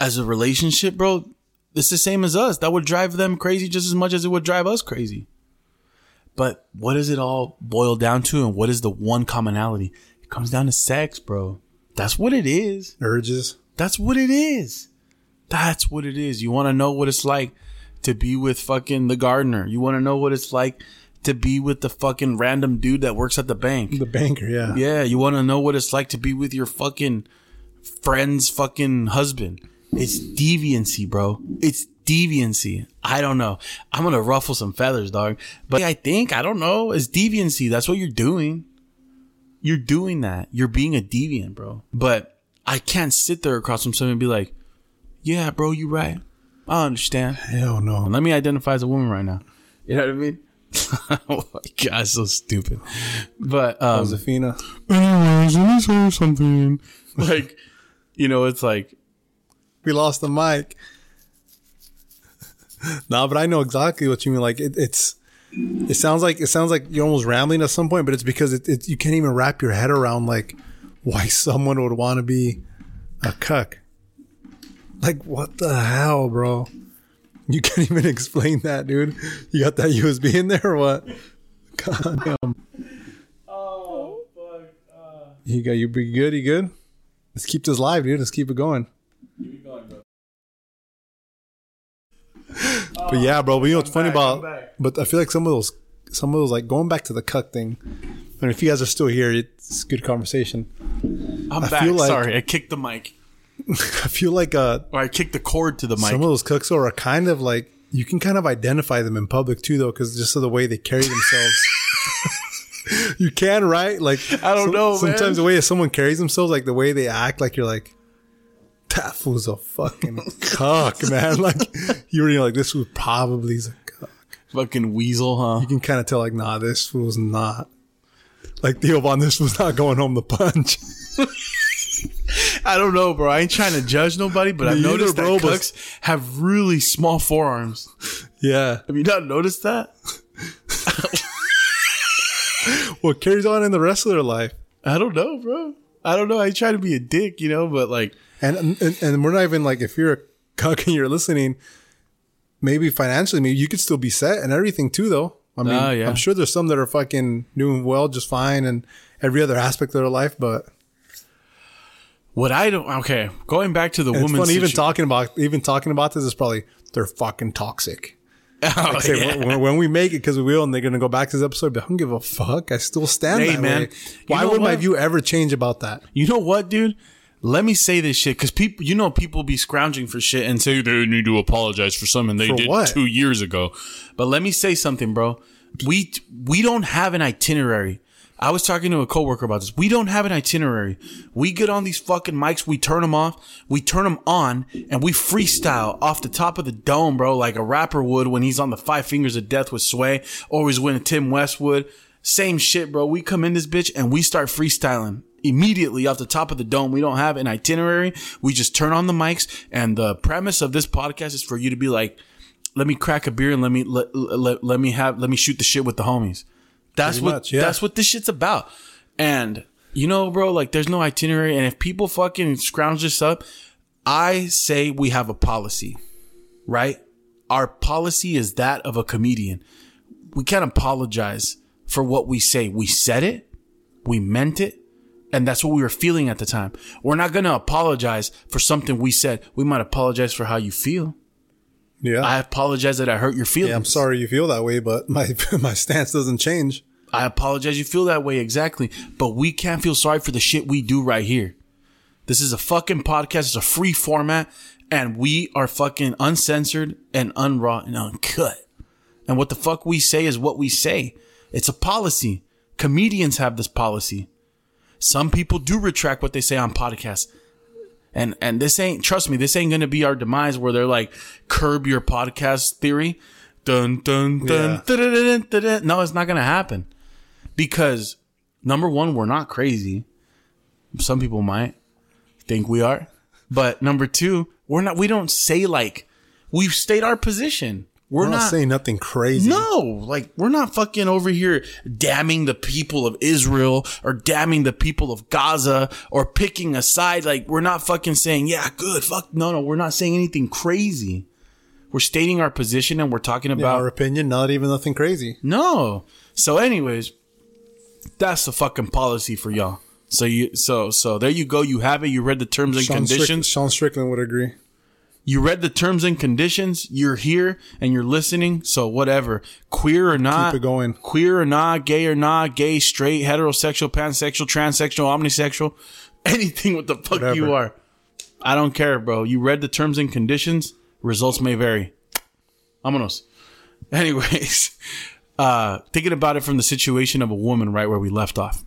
as a relationship, bro, it's the same as us. That would drive them crazy just as much as it would drive us crazy. But what does it all boil down to and what is the one commonality? It comes down to sex, bro. That's what it is. urges. That's what it is. That's what it is. You want to know what it's like to be with fucking the gardener. You want to know what it's like to be with the fucking random dude that works at the bank. The banker, yeah. Yeah, you want to know what it's like to be with your fucking friend's fucking husband. It's deviancy, bro. It's deviancy. I don't know. I'm gonna ruffle some feathers, dog. But I think I don't know. It's deviancy. That's what you're doing. You're doing that. You're being a deviant, bro. But I can't sit there across from someone and be like, "Yeah, bro, you right. I understand." Hell no. Let me identify as a woman right now. You know what I mean? (laughs) oh my god, so stupid. But um, Josefina. anyways, let me say something. Like, you know, it's like We lost the mic. (laughs) no, but I know exactly what you mean. Like it, it's, it sounds like it sounds like you're almost rambling at some point, but it's because it, it you can't even wrap your head around like why (laughs) someone would want to be a cuck. Like what the hell, bro? You can't (laughs) even explain that, dude. You got that USB in there or what? God damn. Oh fuck. You got you be good, you good? Let's keep this live, dude. Let's keep it going. But yeah, bro. But you know what's funny back, about? But I feel like some of those, some of those, like going back to the cuck thing. And if you guys are still here, it's good conversation. I'm I back. feel like- Sorry, I kicked the mic. (laughs) I feel like uh, Or I kicked the cord to the mic. some of those cooks are kind of like you can kind of identify them in public too, though, because just of the way they carry themselves. (laughs) you can, right? Like I don't know, Sometimes man. the way someone carries themselves, like the way they act, like you're like. That fool's a fucking (laughs) cock, man. Like you were like, this was probably a cuck. Fucking weasel, huh? you can kind of tell like, nah, this fool's not. Like Theo Von, this was not going home the punch. (laughs) I don't know, bro. I ain't trying to judge nobody, but I've Me either, noticed that cooks have really small forearms. yeah. Have you not noticed that? (laughs) What carries on in the rest of their life? I don't know, bro. I don't know. I try to be a dick, you know, but like, And, and and we're not even like if you're a cuck and you're listening, maybe financially, maybe you could still be set and everything too, though. I mean, Ah, yeah. I'm sure there's some that are fucking doing well, just fine, and every other aspect of their life. But what I don't. Okay, going back to the it's woman. even talking about even talking about this is probably they're fucking toxic. (laughs) Oh, Say, yeah. when, when we make it, because we will, and they're gonna go back to this episode. But I don't give a fuck. I still stand Hey, that man. way. Why would my view ever change about that? You know what, dude? Let me say this shit because people, you know, people be scrounging for shit and say they need to apologize for something they For did what? two years ago. But let me say something, bro. We we don't have an itinerary. I was talking to a coworker about this. We don't have an itinerary. We get on these fucking mics, we turn them off, we turn them on, and we freestyle off the top of the dome, bro, like a rapper would when he's on the Five Fingers of Death with Sway, or he's when Tim Westwood. Same shit, bro. We come in this bitch and we start freestyling immediately off the top of the dome. We don't have an itinerary. We just turn on the mics, and the premise of this podcast is for you to be like, let me crack a beer and let me let, let, let me have let me shoot the shit with the homies. That's Pretty what much, yeah. that's what this shit's about. And you know, bro, like there's no itinerary. And if people fucking scrounge this up, I say we have a policy, right? Our policy is that of a comedian. We can't apologize for what we say. We said it, we meant it, and that's what we were feeling at the time. We're not gonna apologize for something we said. We might apologize for how you feel. Yeah, I apologize that I hurt your feelings. yeah. I'm sorry you feel that way, but my (laughs) my stance doesn't change. I apologize you feel that way exactly, but we can't feel sorry for the shit we do right here. This is a fucking podcast. It's a free format, and we are fucking uncensored and unraw and uncut. And what the fuck we say is what we say. It's a policy. Comedians have this policy. Some people do retract what they say on podcasts. And and this ain't trust me, this ain't gonna be our demise where they're like curb your podcast theory. Dun dun dun, Yeah. dun, dun, dun. No, it's not gonna happen. Because number one, we're not crazy. Some people might think we are. But number two, we're not we don't say like we've stayed our position. We're, We're not, not saying nothing crazy. no, like we're not fucking over here damning the people of Israel or damning the people of Gaza or picking a side. Like we're not fucking saying, yeah, good, fuck. No, no, we're not saying anything crazy. We're stating our position and we're talking Yeah, about our opinion, not even nothing crazy. no. So, anyways, that's the fucking policy for y'all. So you, so so there you go. You have it. You read the terms and Sean, Strick- conditions. Sean Strickland would agree. You read the terms and conditions. You're here and you're listening. So whatever, queer or not, Keep it going. queer or not, gay or not, gay, straight, heterosexual, pansexual, transsexual, omnisexual, (laughs) anything what the fuck you are. I don't care, bro. You read the terms and conditions. Results may vary. Vámonos. (laughs) Anyways, (laughs) uh, thinking about it from the situation of a woman, right where we left off.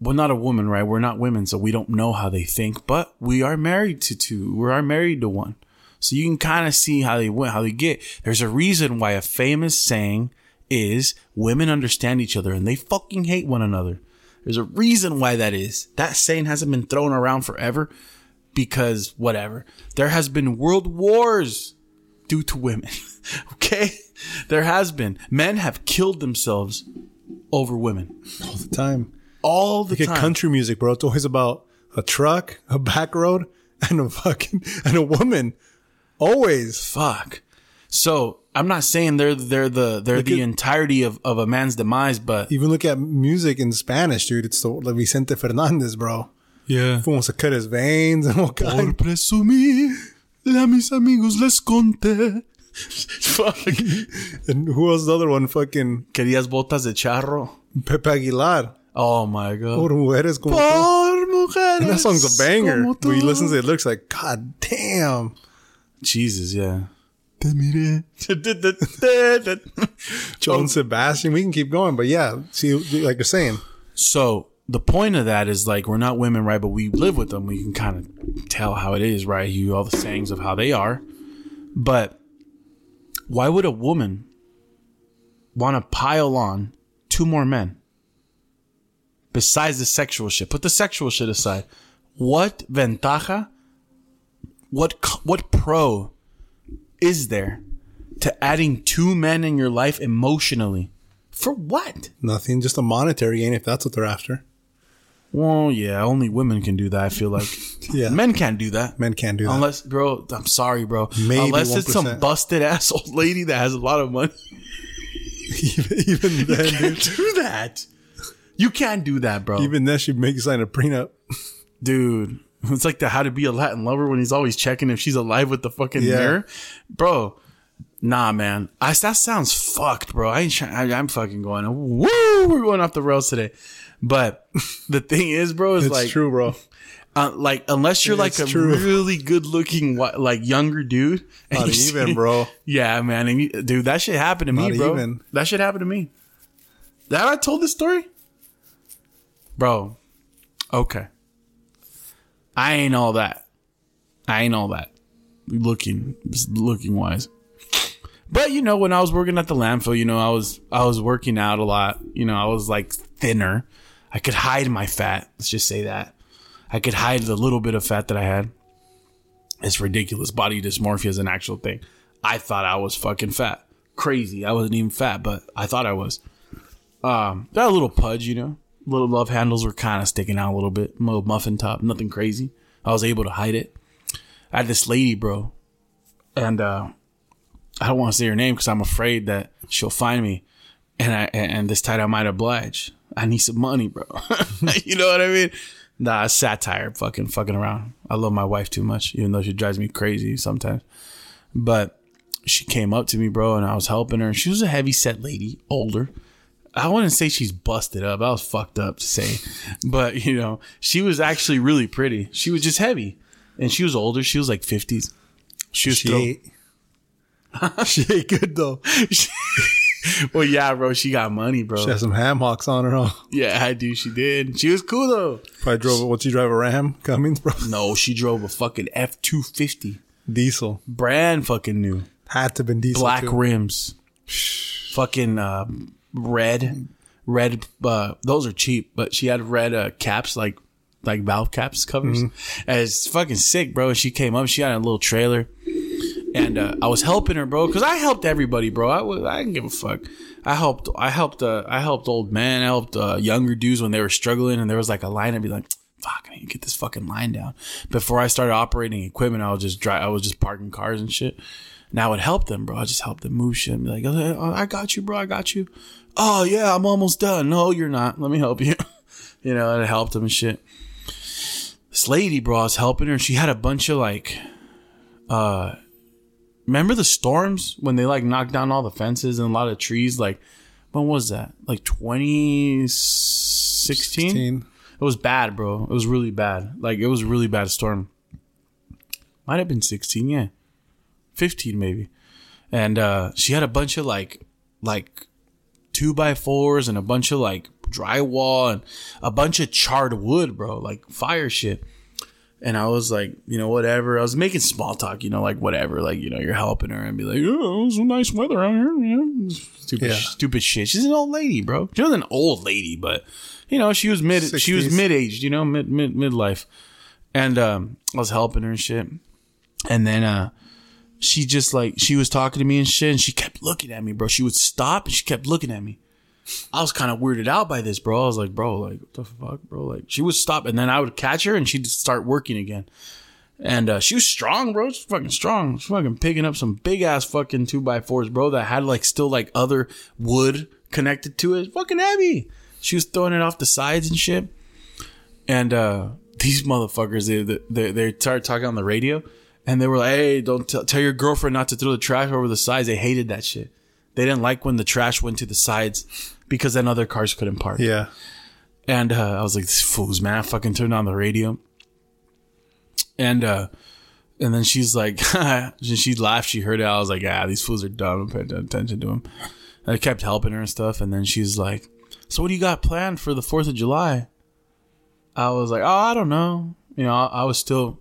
Well, not a woman, right? We're not women, so we don't know how they think, but we are married to two. We are married to one. So you can kind of see how they went, how they get. There's a reason why a famous saying is women understand each other and they fucking hate one another. There's a reason why that is. That saying hasn't been thrown around forever because whatever. There has been world wars due to women. (laughs) okay? There has been. Men have killed themselves over women all the time. All the Look at time. country music, bro. It's always about a truck, a back road, (laughs) and a fucking and a woman. Always. Fuck. So I'm not saying they're they're the they're Look the at- entirety of, of a man's demise, but Even look at music in Spanish, dude. It's the like Vicente Fernandez, bro. yeah. Who wants to cut his veins and all Por presumir, a mis amigos les conté. Fuck. (laughs) And who was The other one, fucking Querías botas de charro. Pepe Aguilar. Oh my god. Por mujeres como. Por mujeres. And that song's a banger. When you listen to it, it looks like, God damn. Jesus, yeah. (laughs) Joan Sebastian. We can keep going, but yeah, see, like you're saying, So the point of that is like we're not women, right? But we live with them. We can kind of tell how it is, right? You all the sayings of how they are. But why would a woman want to pile on two more men? Besides the sexual shit, put the sexual shit aside. What ventaja? What what pro is there to adding two men in your life emotionally? For what? nothing, just a monetary gain if that's what they're after. Well, yeah, only women can do that. I feel like (laughs) Yeah. men can't do that. Men can't do that. Unless, bro, I'm sorry, bro. Maybe Unless it's some busted ass old lady that has a lot of money, (laughs) even, even then, can't dude, do that. You can't do that, bro. even then, she'd make you sign a prenup. Dude, it's like the How to Be a Latin Lover when he's always checking if she's alive with the fucking Yeah. mirror, bro. Nah, man. I, that sounds fucked, bro. I ain't try, I, I'm fucking going. Woo, we're going off the rails today. But (laughs) the thing is, bro, is It's like true, bro. Uh, like unless you're like It's a true. really good looking like younger dude, (laughs) and Not you see- even, bro. Yeah, man, and you, dude, that shit happened to me, Not bro. even. That shit happened to me. That I told this story, bro. Okay, I ain't all that. I ain't all that. Looking, looking wise. But you know, when I was working at the landfill, you know, I was I was working out a lot. You know, I was like thinner. I could hide my fat. Let's just say that. I could hide the little bit of fat that I had. It's ridiculous. Body dysmorphia is an actual thing. I thought I was fucking fat. Crazy. I wasn't even fat, but I thought I was. Um, got a little pudge, you know. Little love handles were kind of sticking out a little bit. Little muffin top, nothing crazy. I was able to hide it. I had this lady, bro, and uh, I don't want to say her name because I'm afraid that she'll find me, and I and this I might oblige. I need some money, bro. (laughs) you know what I mean? Nah, satire, fucking fucking around. I love my wife too much, even though she drives me crazy sometimes. But she came up to me, bro, and I was helping her. She was a heavy set lady, older. I wouldn't say she's busted up. I was fucked up to say, but you know, she was actually really pretty. She was just heavy, and she was older. She was like fifties. She was She still- ate. (laughs) she ate good though. (laughs) well, yeah, bro. She got money, bro. She had some ham hocks on her. Huh? yeah, I do. She did. She was cool though. Probably drove. What she drive a Ram Cummins, bro? No, she drove a fucking F two fifty, Diesel brand fucking new, had to have been diesel. black too. rims, fucking uh, red, red. Uh, those are cheap, but she had red uh, caps like like valve caps covers. It's fucking sick, bro. She came up. She had a little trailer. And uh, I was helping her, bro, because I helped everybody, bro. I was, I didn't give a fuck. I helped, I helped, uh, I helped old men, I helped uh, younger dudes when they were struggling, and there was like a line. I'd be like, "Fuck, I need to get this fucking line down." Before I started operating equipment, I was just drive, I was just parking cars and shit. And I would help them, bro. I just help them move shit. And be like, oh, "I got you, bro. I got you." Oh yeah, I'm almost done. No, you're not. Let me help you. (laughs) you know, and I helped them and shit. this lady, bro, I was helping her. and She had a bunch of like, uh, remember the storms when they like knocked down all the fences and a lot of trees? Like, when was that? Like 2016? It was bad, bro. It was really bad. Like, it was a really bad storm. Might have been 16, yeah. 15 maybe. And uh she had a bunch of like like two by fours and a bunch of like drywall and a bunch of charred wood, bro, like fire shit. And I was like, you know, whatever. I was making small talk, you know, like whatever, like you know, you're helping her and be like, oh, it's was nice weather out here, know, stupid, Yeah. stupid shit. She's an old lady, bro. She was an old lady, but you know, she was mid, she was mid aged, you know, mid mid midlife, and um, I was helping her and shit. And then uh, she just like she was talking to me and shit, and she kept looking at me, bro. She would stop and she kept looking at me. I was kind of weirded out by this, bro. I was like, bro, like, what the fuck, bro? Like, she would stop, and then I would catch her, and she'd start working again. And uh, she was strong, bro. She's fucking strong. She's fucking picking up some big ass fucking two by fours, bro. That had like still like other wood connected to it. Fucking heavy. She was throwing it off the sides and shit. And uh, these motherfuckers, they they they started talking on the radio, and they were like, "Hey, don't tell tell your girlfriend not to throw the trash over the sides." They hated that shit. They didn't like when the trash went to the sides because then other cars couldn't park. Yeah. And uh, I was like, "These fools, man!" I fucking turned on the radio, and uh, and then she's like, (laughs) she laughed. She heard it. I was like, "Ah, these fools are dumb. I'm paying attention to them." I kept helping her and stuff, and then she's like, "So what do you got planned for the Fourth of July?" I was like, "Oh, I don't know. You know, I, I was still,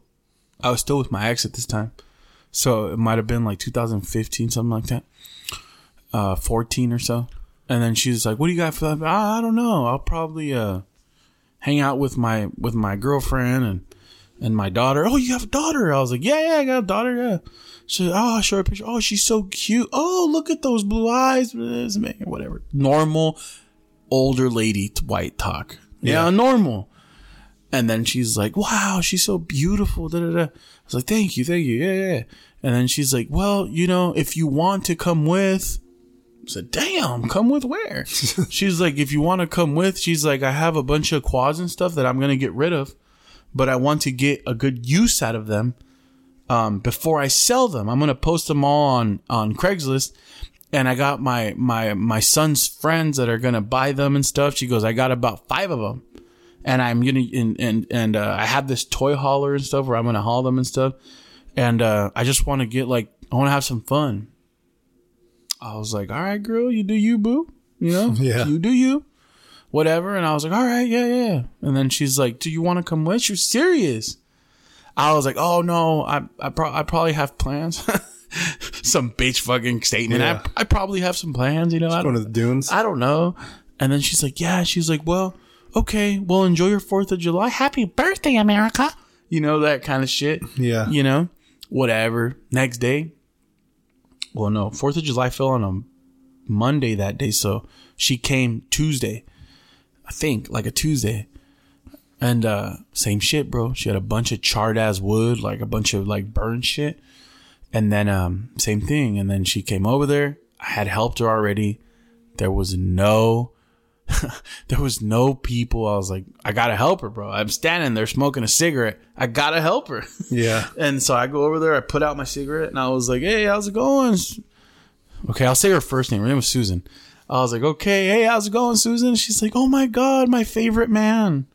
I was still with my ex at this time, so it might have been like 2015, something like that, uh, 14 or so." And then she's like, "What do you got for that?" I, I don't know. I'll probably uh hang out with my with my girlfriend and and my daughter. Oh, you have a daughter? I was like, yeah, yeah, I got a daughter. Yeah. She, oh, I show her a picture. Oh, she's so cute. Oh, look at those blue eyes. Whatever. Normal older lady white talk. Yeah, Yeah. normal. And then she's like, wow, she's so beautiful. Da, da, da. I was like, thank you, thank you. Yeah, yeah. And then she's like, well, you know, if you want to come with, I said, damn, come with where? (laughs) she's like, if you want to come with, she's like, I have a bunch of quads and stuff that I'm going to get rid of, but I want to get a good use out of them um, before I sell them. I'm going to post them all on, on Craigslist. And I got my, my, my son's friends that are going to buy them and stuff. She goes, I got about five of them. And I'm going to, and, and, and, uh, I have this toy hauler and stuff where I'm going to haul them and stuff. And, uh, I just want to get like, I want to have some fun. I was like, all right, girl, you do you, boo. You know, (laughs) Yeah. you do you, whatever. And I was like, all right, yeah, yeah. And then she's like, do you want to come with? Was serious. I was like, oh no, I I, pro- I probably have plans. (laughs) some bitch fucking statement. Yeah. I, I probably have some plans. You know, I don't, to the dunes. I don't know. And then she's like, yeah. She's like, well, okay, well, enjoy your Fourth of July. Happy birthday, America. You know that kind of shit yeah. you know, whatever. Next day, well, no, Fourth of July fell on a Monday that day, so she came Tuesday, I think, like a Tuesday, and uh same shit, bro. She had a bunch of charred ass wood, like a bunch of like burned shit, and then um same thing, and then she came over there. I had helped her already. There was no (laughs) there was no people. I was like, I gotta help her, bro. I'm standing there smoking a cigarette. I gotta help her. (laughs) Yeah. And so I go over there, I put out my cigarette, and I was like, "Hey, how's it going?" Okay, I'll say her first name. Her name was Susan. I was like, "Okay, hey, how's it going, Susan?" She's like, "Oh my god, my favorite man."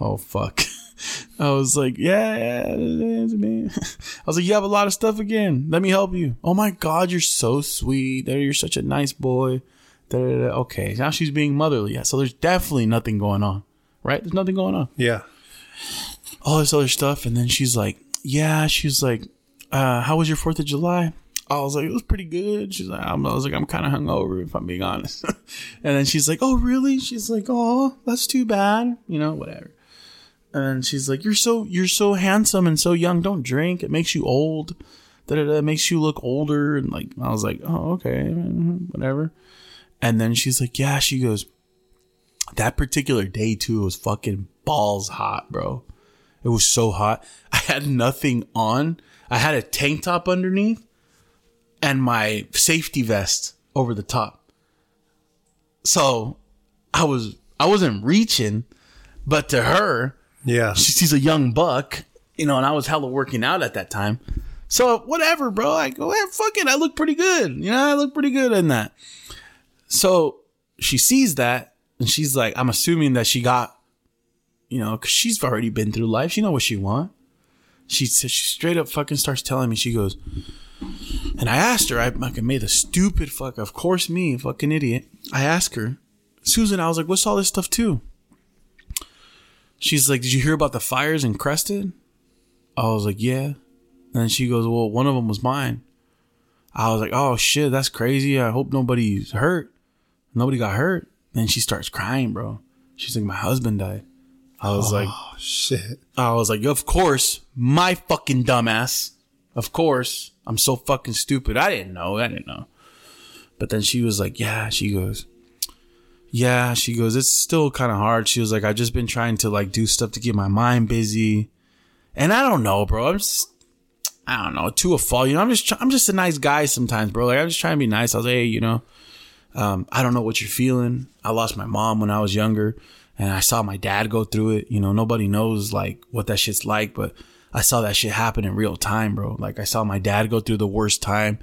Oh fuck. (laughs) I was like, "Yeah, yeah, it's me." I was like, "You have a lot of stuff again. Let me help you." Oh my god, you're so sweet. You're such a nice boy. Da, da, da. Okay, now she's being motherly. Yeah, so there's definitely nothing going on, right? There's nothing going on Yeah. all this other stuff. And then she's like, yeah, she's like, uh, how was your 4th of July? I was like, it was pretty good. She's like, I'm, I was like, I'm kind of hungover if I'm being honest. (laughs) and then she's like, oh, really? She's like, oh, that's too bad. You know, whatever. And she's like, you're so, you're so handsome and so young. Don't drink. It makes you old. Da. It makes you look older. And like, I was like, oh, okay, mhm, whatever. And then she's like, yeah, she goes, that particular day too was fucking balls hot, bro. It was so hot. I had nothing on. I had a tank top underneath and my safety vest over the top. So I was I wasn't reaching, but to her, Yeah. She sees a young buck, you know, and I was hella working out at that time. So whatever, bro. I go, hey, fuck it. I look pretty good. You know, I look pretty good in that. So she sees that and she's like, I'm assuming that she got, you know, cause she's already been through life. She know what she want. She she straight up fucking starts telling me. She goes, and I asked her. I fucking made the stupid fuck. Of course, me, fucking idiot. I asked her, Susan. I was like, "What's all this stuff too?" She's like, "Did you hear about the fires in Crested?" I was like, "Yeah." And she goes, "Well, one of them was mine." I was like, "Oh shit, that's crazy. I hope nobody's hurt. Nobody got hurt." Then she starts crying, bro. She's like, "My husband died." I was like, Oh shit. I was like, of course, my fucking dumbass. Of course. I'm so fucking stupid. I didn't know. I didn't know. But then she was like, yeah, she goes, yeah, she goes, it's still kind of hard. She was like, I've just been trying to like do stuff to keep my mind busy. And I don't know, bro. I'm just, I don't know, to a fault. You know, I'm just, I'm just a nice guy sometimes, bro. Like, I'm just trying to be nice. I was like, hey, you know, um, I don't know what you're feeling. I lost my mom when I was younger and I saw my dad go through it. You know, nobody knows like what that shit's like, but I saw that shit happen in real time, bro. Like I saw my dad go through the worst time.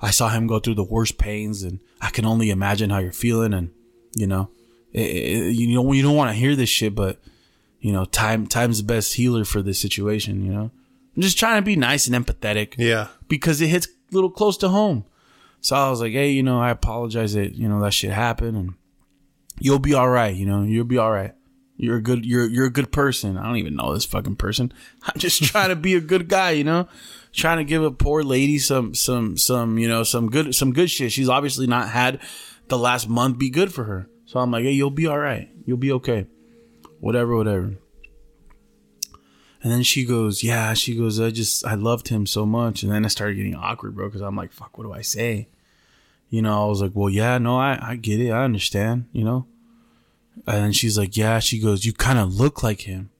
I saw him go through the worst pains and I can only imagine how you're feeling. And, you know, it, it, you know, you don't want to hear this shit, but you know, time, time's the best healer for this situation, you know? I'm just trying to be nice and empathetic Yeah. because it hits a little close to home. So I was like, hey, you know, I apologize that, you know, that shit happened and you'll be all right, you know, you'll be all right. You're a good you're you're a good person. I don't even know this fucking person. (laughs) I'm just trying to be a good guy, you know? Trying to give a poor lady some some some, you know, some good some good shit. She's obviously not had the last month be good for her. So I'm like, "Hey, you'll be all right. You'll be okay." Whatever, whatever. And then she goes, "Yeah." She goes, "I just I loved him so much." And then I started getting awkward, bro, because I'm like, "Fuck, what do I say?" You know, I was like, "Well, yeah, no, I I get it, I understand." You know. And then she's like, "Yeah." She goes, "You kind of look like him."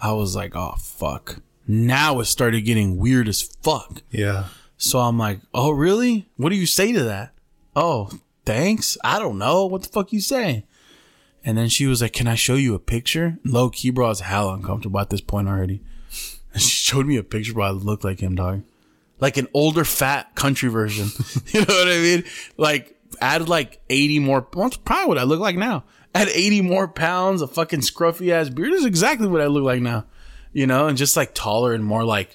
I was like, "Oh fuck." Now it started getting weird as fuck. Yeah. So I'm like, "Oh really? What do you say to that?" "Oh, thanks. I don't know what the fuck you saying." And then she was like, "Can I show you a picture?" Low key, bro, I was hella uncomfortable at this point already. And she showed me a picture, bro. I looked like him, dog, like an older, fat country version. (laughs) you know what I mean? Like added like eighty more. Well, that's probably what I look like now. Add eighty more pounds, a fucking scruffy ass beard is exactly what I look like now. You know, and just like taller and more like,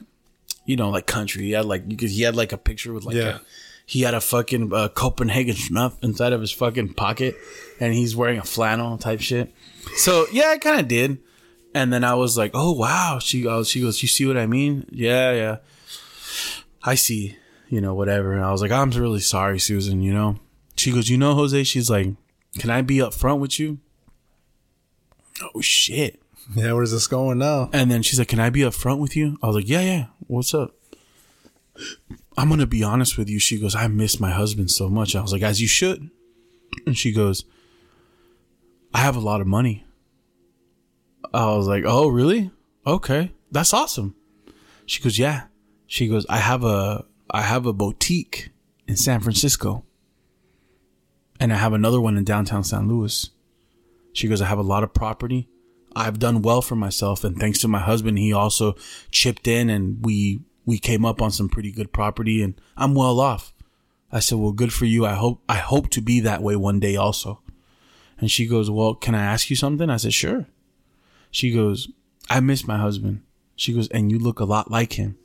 you know, like country. He had like you could. He had like a picture with like Yeah. a he had a fucking uh, Copenhagen (laughs) snuff inside of his fucking pocket, and he's wearing a flannel type shit. So yeah, I kind of did. And then I was like, "Oh wow!" She goes, "She goes, you see what I mean? Yeah, yeah, I see. You know, whatever." And I was like, "I'm really sorry, Susan. You know." She goes, "You know, Jose." She's like, "Can I be upfront with you?" Oh shit! Yeah. Where's this going now? And then she's like, "Can I be up front with you?" I was like, "Yeah, yeah. What's up?" I'm gonna be honest with you. She goes, "I miss my husband so much." I was like, "As you should." And she goes, "I have a lot of money." I was like, "Oh, really? Okay, that's awesome." She goes, "Yeah." She goes, "I have a I have a boutique in San Francisco, and I have another one in downtown San Luis." She goes, "I have a lot of property." I've done well for myself and thanks to my husband he also chipped in and we we came up on some pretty good property and I'm well off. I said, "Well, good for you. I hope I hope to be that way one day also." And she goes, "Well, can I ask you something?" I said, "Sure." She goes, "I miss my husband." She goes, "And you look a lot like him."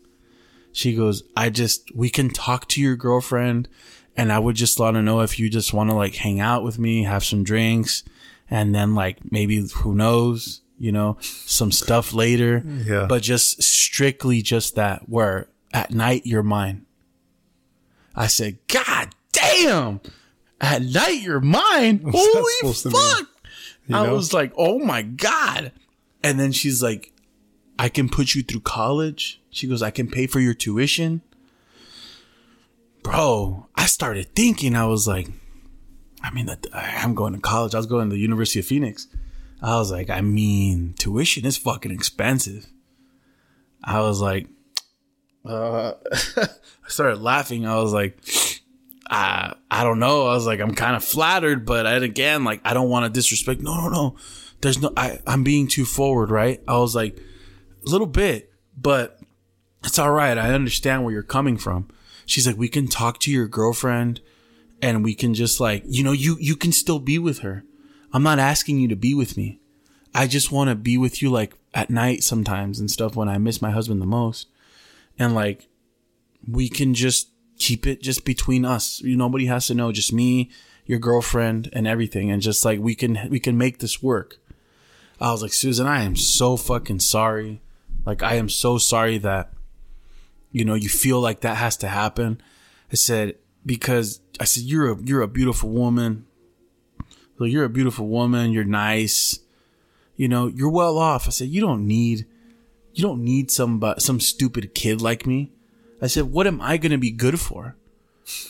She goes, "I just we can talk to your girlfriend and I would just want to know if you just want to like hang out with me, have some drinks." and then like maybe who knows, you know, some stuff later. Yeah. But just strictly just that where at night you're mine. I said, God damn. At night you're mine. (laughs) Holy fuck. I know? was like, oh my God. And then she's like, I can put you through college. She goes, I can pay for your tuition. Bro, I started thinking, I was like, I mean, I'm going to college. I was going to the University of Phoenix. I was like, I mean, tuition is fucking expensive. I was like, uh, (laughs) I started laughing. I was like, I I don't know. I was like, I'm kind of flattered, but I, again, like, I don't want to disrespect. No, no, no. There's no. I I'm being too forward, right? I was like, a little bit, but it's all right. I understand where you're coming from. She's like, we can talk to your girlfriend, and we can just like, you know, you you can still be with her. I'm not asking you to be with me. I just want to be with you like at night sometimes and stuff when I miss my husband the most. And like, we can just keep it just between us. Nobody has to know, just me, your girlfriend, and everything. And just like we can we can make this work. I was like, Susan, I am so fucking sorry. Like I am so sorry that you know you feel like that has to happen. I said because I said you're a you're a beautiful woman. Like you're a beautiful woman. You're nice. You know you're well off. I said you don't need you don't need some some stupid kid like me. I said, what am I going to be good for?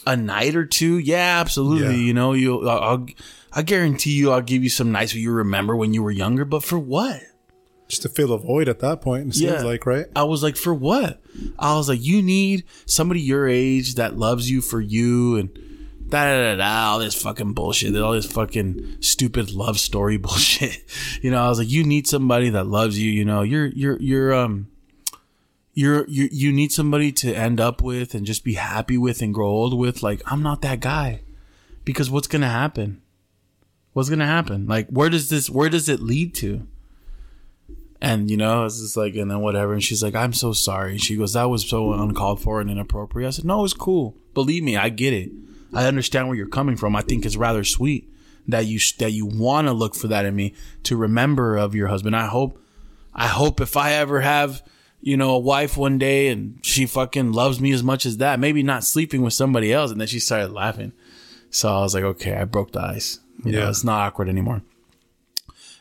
A night or two? Yeah, absolutely. Yeah. You know, you, I'll, I guarantee you, I'll give you some nights where you remember when you were younger. But for what? Just to fill a void at that point. It Yeah. seems like right. I was like, for what? I was like, you need somebody your age that loves you for you and da da da da, all this fucking bullshit, all this fucking stupid love story (laughs) bullshit. You know, I was like, you need somebody that loves you. You know, you're you're you're um. You're, you you need somebody to end up with and just be happy with and grow old with. Like I'm not that guy, because what's gonna happen? What's gonna happen? Like where does this where does it lead to? And you know, it's just like, and then whatever. And she's like, I'm so sorry. She goes, that was so uncalled for and inappropriate. I said, no, it's cool. Believe me, I get it. I understand where you're coming from. I think it's rather sweet that you that you want to look for that in me to remember of your husband. I hope, I hope if I ever have, you know, a wife one day and she fucking loves me as much as that, maybe not sleeping with somebody else. And then she started laughing. So I was like, okay, I broke the ice. You know, Yeah. it's not awkward anymore.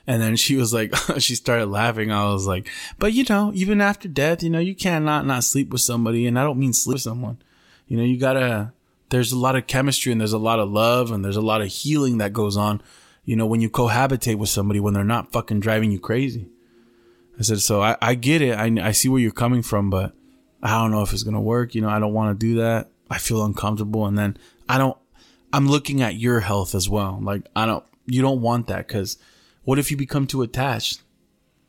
And then she was like, (laughs) she started laughing. I was like, but you know, even after death, you know, you cannot not sleep with somebody. And I don't mean sleep with someone. You know, you gotta, there's a lot of chemistry and there's a lot of love and there's a lot of healing that goes on, you know, when you cohabitate with somebody when they're not fucking driving you crazy. I said, so I, I get it. I, I see where you're coming from, but I don't know if it's going to work. You know, I don't want to do that. I feel uncomfortable. And then I don't, I'm looking at your health as well. Like, I don't, you don't want that because what if you become too attached?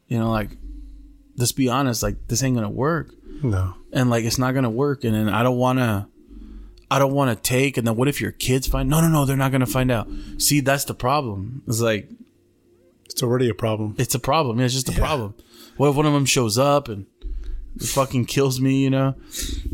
You know, like, let's be honest, like, this ain't going to work No. and like it's not gonna work and then i don't want to i don't want to take and then what if your kids find no no no they're not gonna find out. See that's the problem. It's like It's already a problem. it's a problem. Yeah, it's just a problem. What if one of them shows up and fucking kills me you know?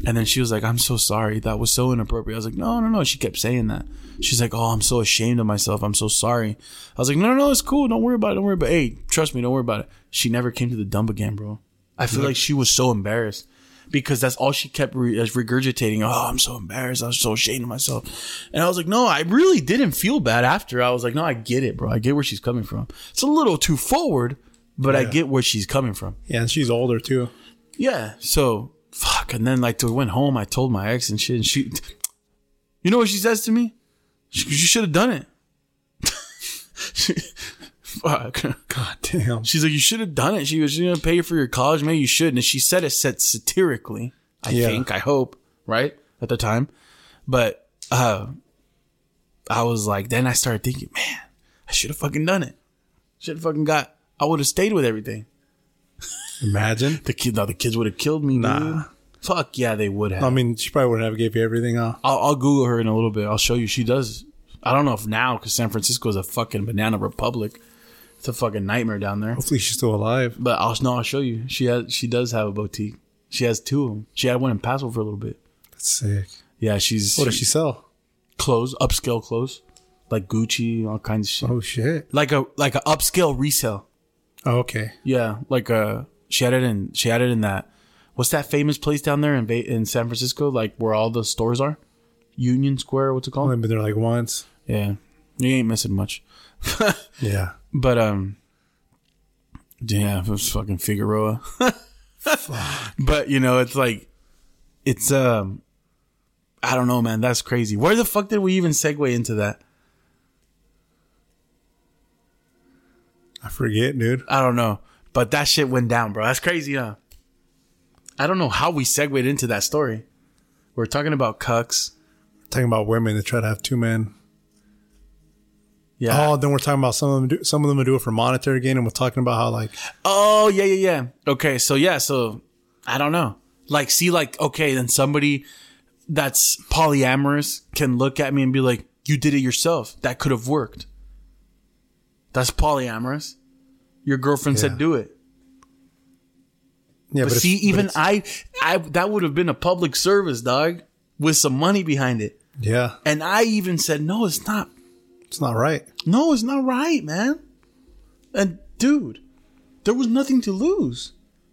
And then she was like i'm so sorry. That was so inappropriate. I was like no no no. She kept saying that. She's like oh i'm so ashamed of myself. I'm so sorry. I was like no no no it's cool. Don't worry about it. Don't worry about it. Hey trust me. Don't worry about it. She never came to the dump again bro. I feel like she was so embarrassed because that's all she kept re- regurgitating. Oh, I'm so embarrassed. I was so ashamed of myself. And I was like, no, I really didn't feel bad after. I was like, no, I get it, bro. I get where she's coming from. It's a little too forward, but I get where she's coming from. Yeah, and she's older too. Yeah. So fuck. And then like to went home, I told my ex and shit, and she, you know what she says to me? She, you should have done it. (laughs) She- fuck. (laughs) God damn. She's like, you should have done it. She was going to pay for your college. Maybe you should. And she said it said satirically. I Yeah. think, I hope, right? At the time. But, uh, I was like, then I started thinking, man, I should have fucking done it. Should have fucking got, I would have stayed with everything. (laughs) Imagine. The kid, no, the kids would have killed me, Nah. dude. Fuck yeah, they would have. I mean, she probably wouldn't have gave you everything, huh? I'll, I'll Google her in a little bit. I'll show you. She does. I don't know if now, because San Francisco is a fucking banana republic. It's a fucking nightmare down there. Hopefully, she's still alive. But I'll no, I'll show you. She has. She does have a boutique. She has two of them. She had one in Paso for a little bit. That's sick. Yeah, she's What does she sell? clothes, upscale clothes, like Gucci, all kinds of shit. Oh shit. Like a like a upscale resale. Oh, okay. Yeah, like uh, she had it in she had it in that. What's that famous place down there in in San Francisco? Like where all the stores are, Union Square. What's it called? I've been there like once. Yeah, you ain't missing much. (laughs) Yeah. But um, yeah, it was fucking Figueroa. (laughs) but you know, it's like, it's um, I don't know, man. That's crazy. Where the fuck did we even segue into that? I forget, dude. I don't know. But that shit went down, bro. That's crazy, huh? I don't know how we segued into that story. We're talking about cucks. Talking about women that try to have two men. Yeah. Oh, then we're talking about some of them. Do, some of them do it for monetary gain, and we're talking about how like Oh yeah, yeah, yeah. Okay, so yeah, so I don't know. Like, see, like, okay, then somebody that's polyamorous can look at me and be like, "You did it yourself. That could have worked." That's polyamorous. Your girlfriend Yeah. said, "Do it." yeah. But, it's- see, even it's- I, I that would have been a public service, dog, with some money behind it. yeah, And I even said, "No, it's not. It's not right. No, it's not right, man." And dude, there was nothing to lose.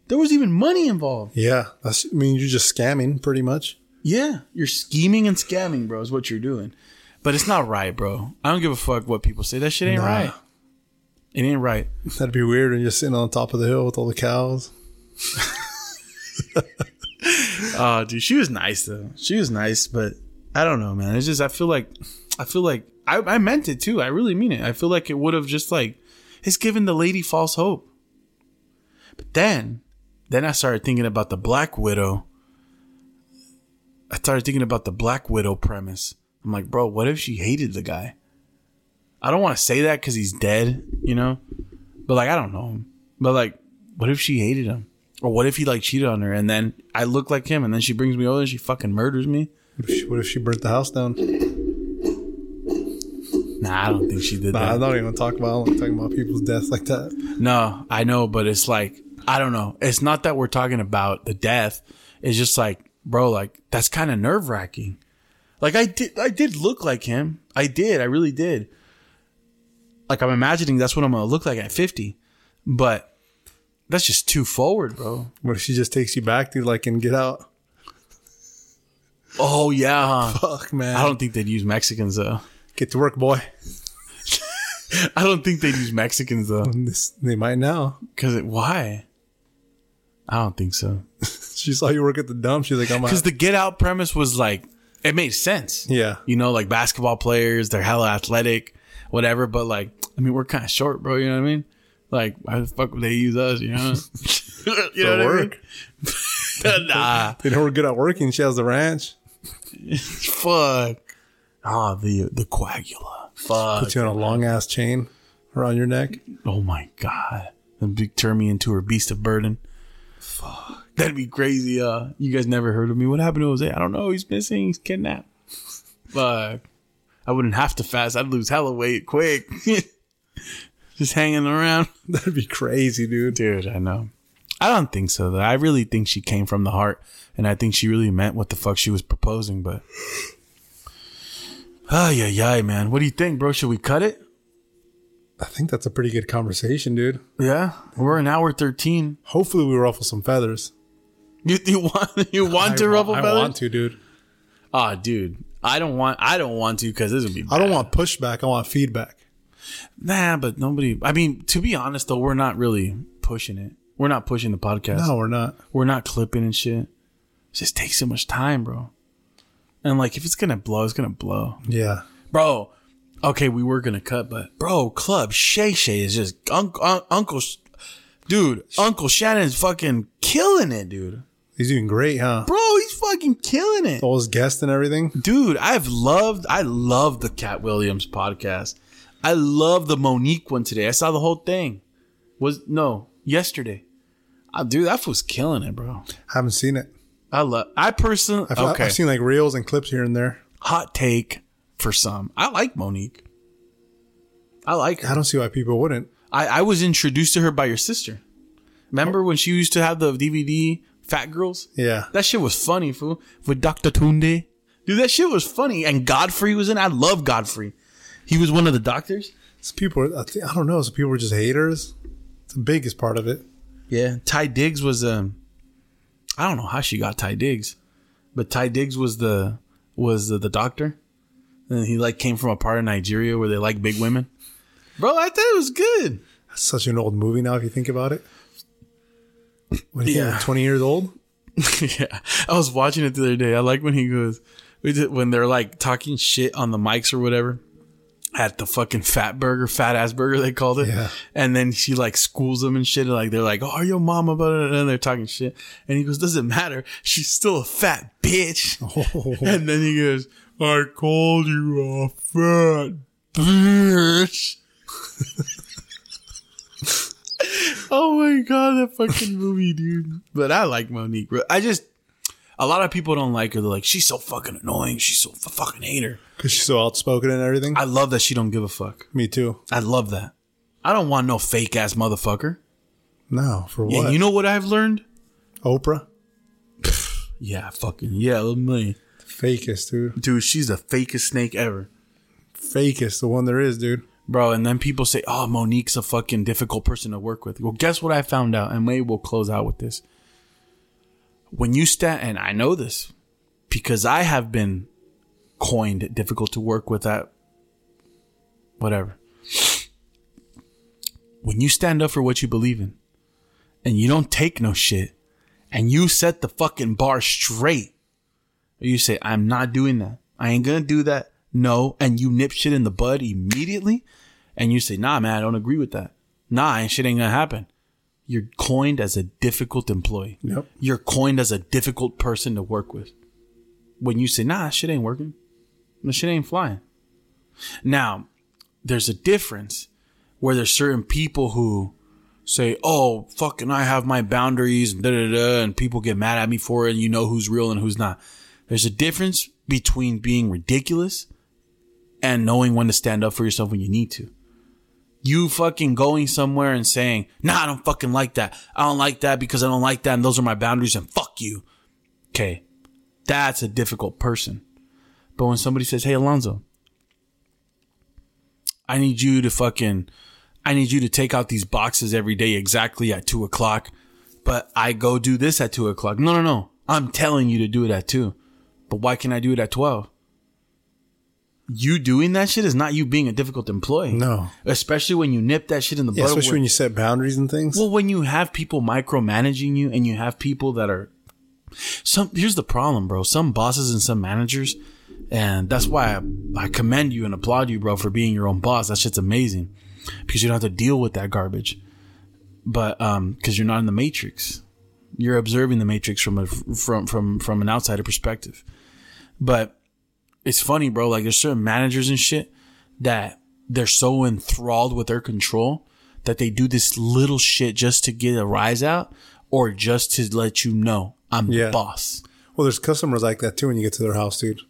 There was even money involved. Yeah, that's. I mean, you're just scamming, pretty much. Yeah, you're scheming and scamming, bro. Is what you're doing. But it's not right, bro. I don't give a fuck what people say. That shit ain't Nah. right. It ain't right. That'd be weird when you're sitting on top of the hill with all the cows. (laughs) Oh, dude, she was nice though. She was nice, but I don't know, man. It's just I feel like I feel like I, I meant it too. I really mean it. I feel like it would have just like it's given the lady false hope. But then, then I started thinking about the Black Widow. I started thinking about the Black Widow premise. I'm like, bro, what if she hated the guy? I don't want to say that because he's dead, you know. But like, I don't know him. But like, what if she hated him? Or what if he like cheated on her and then I look like him and then she brings me over and she fucking murders me? What if she, what if she burnt the house down? Nah, I don't think she did Nah, that. I'm not even talking about. Talking about people's deaths like that. No, I know, but it's like I don't know. It's not that we're talking about the death. It's just like, bro, like that's kind of nerve wracking. Like I did, I did look like him. I did. I really did. Like I'm imagining that's what I'm gonna look like at 50, but that's just too forward, bro. What if she just takes you back to like and get out? Oh yeah, huh? Fuck man, I don't think they'd use Mexicans though. Get to work, boy. I don't think they'd use Mexicans though. This, they might now. Cause why? I don't think so. (laughs) She saw you work at the dump. She's like, I'm Because the Get Out premise was like, it made sense. Yeah. You know, like basketball players, they're hella athletic, whatever. But like, I mean, we're kind of short, bro. You know what I mean? Like, why the fuck would they use us? You know? (laughs) (laughs) you know what work. I mean? nah, They know we're good at working. She has the ranch. fuck. Ah, the the coagula. Fuck. Put you on a long ass chain around your neck. Oh my god. And big turn me into her beast of burden. Fuck. That'd be crazy. Uh, you guys never heard of me. What happened to Jose? I don't know. He's missing. He's kidnapped. Fuck. I wouldn't have to fast. I'd lose hella weight quick. (laughs) Just hanging around. (laughs) That'd be crazy, dude. Dude, I know. I don't think so though. I really think she came from the heart and I think she really meant what the fuck she was proposing, but Oh yeah, yeah, man. What do you think, bro? Should we cut it? I think that's a pretty good conversation, dude. Yeah. We're an hour thirteen. Hopefully, we ruffle some feathers. You, you want you want to I, ruffle I feathers? want to, dude. Oh, dude, I don't want. I don't want to because this would be. I don't want pushback. I want feedback. Nah, but nobody. I mean, to be honest, though, we're not really pushing it. We're not pushing the podcast. No, we're not. We're not clipping and shit. It just takes so much time, bro. And like, if it's gonna blow, it's gonna blow, Yeah. bro. Okay, we were gonna cut, but bro, Club Shay Shay is just Uncle un- Uncle, Sh- dude. Uncle Shannon's fucking killing it, dude. He's doing great, huh? Bro, he's fucking killing it. All his guests and everything. dude i've loved i love the Katt Williams podcast i love the Mo'Nique one today i saw the whole thing was no yesterday oh, dude that was killing it bro Haven't seen it. I love i personally I've, okay I've seen like reels and clips here and there. hot take for some i like Mo'Nique i like her I don't see why people wouldn't. I, I was introduced to her by your sister remember when she used to have the dvd Phat Girlz Yeah. That shit was funny, fool. With Dr. Tunde. Dude, that shit was funny. And Godfrey was in. I love Godfrey. He was one of the doctors. Some people, are, I, think, I don't know. Some people are just haters. It's the biggest part of it. Yeah. Taye Diggs was um I don't know how she got Taye Diggs. But Taye Diggs was the was the, the doctor. And he like came from a part of Nigeria where they like big women. Bro, I thought it was good. That's such an old movie now, if you think about it. Do you Yeah. think? Twenty years old. (laughs) yeah. I was watching it the other day. I like when he goes we did when they're like talking shit on the mics or whatever. At the fucking fat burger, fat ass burger they called it. Yeah. And then she like schools them and shit. And like they're like, Oh, your mama about it and they're talking shit. And he goes, Doesn't matter. She's still a fat bitch. (laughs) Oh. And then he goes, I called you a fat bitch. (laughs) oh my god, that fucking movie, dude. But I like Mo'Nique. I just a lot of people don't like her. They're like, she's so fucking annoying. She's so fucking hate her. Because she's so outspoken and everything. I love that she don't give a fuck. Me too. I love that. I don't want no fake ass motherfucker. No, for Yeah, what? you know what I've learned? Oprah? Yeah, fucking yeah, me. Fakest, dude. Dude, she's the fakest snake ever. Fakest, the one there is, dude. Bro, and then people say, oh, Mo'Nique's a fucking difficult person to work with. Well, guess what I found out? And maybe we'll close out with this. When you stand, and I know this because I have been coined difficult to work with that whatever. When you stand up for what you believe in and you don't take no shit and you set the fucking bar straight, you say, I'm not doing that. I ain't gonna do that. No. And you nip shit in the bud immediately. And you say, nah, man, I don't agree with that. Nah, shit ain't gonna happen. You're coined as a difficult employee. Yep. You're coined as a difficult person to work with. When you say, nah, shit ain't working. The shit ain't flying. Now, there's a difference where there's certain people who say, "Oh, fucking, I have my boundaries," and da da da, and people get mad at me for it, and you know who's real and who's not. There's a difference between being ridiculous and knowing when to stand up for yourself when you need to. You fucking going somewhere and saying, "Nah, I don't fucking like that. I don't like that because I don't like that, and those are my boundaries, and fuck you." Okay, that's a difficult person. But when somebody says, "Hey, Alonzo," I need you to fucking, I need you to take out these boxes every day exactly at two o'clock. But I go do this at two o'clock. No, no, no. I'm telling you to do it at two. But why can I do it at 12? You doing that shit is not you being a difficult employee. No. Especially when you nip that shit in the Yeah, bud. especially when you set boundaries and things. well, when you have people micromanaging you and you have people that are some here's the problem, bro. Some bosses and some managers, and that's why I, I commend you and applaud you, bro, for being your own boss. That shit's amazing. Because you don't have to deal with that garbage. But um because you're not in the matrix. You're observing the matrix from a from from from an outsider perspective. But it's funny, bro. Like there's certain managers and shit that they're so enthralled with their control that they do this little shit just to get a rise out or just to let you know I'm Yeah. the boss. well, there's customers like that too when you get to their house, dude.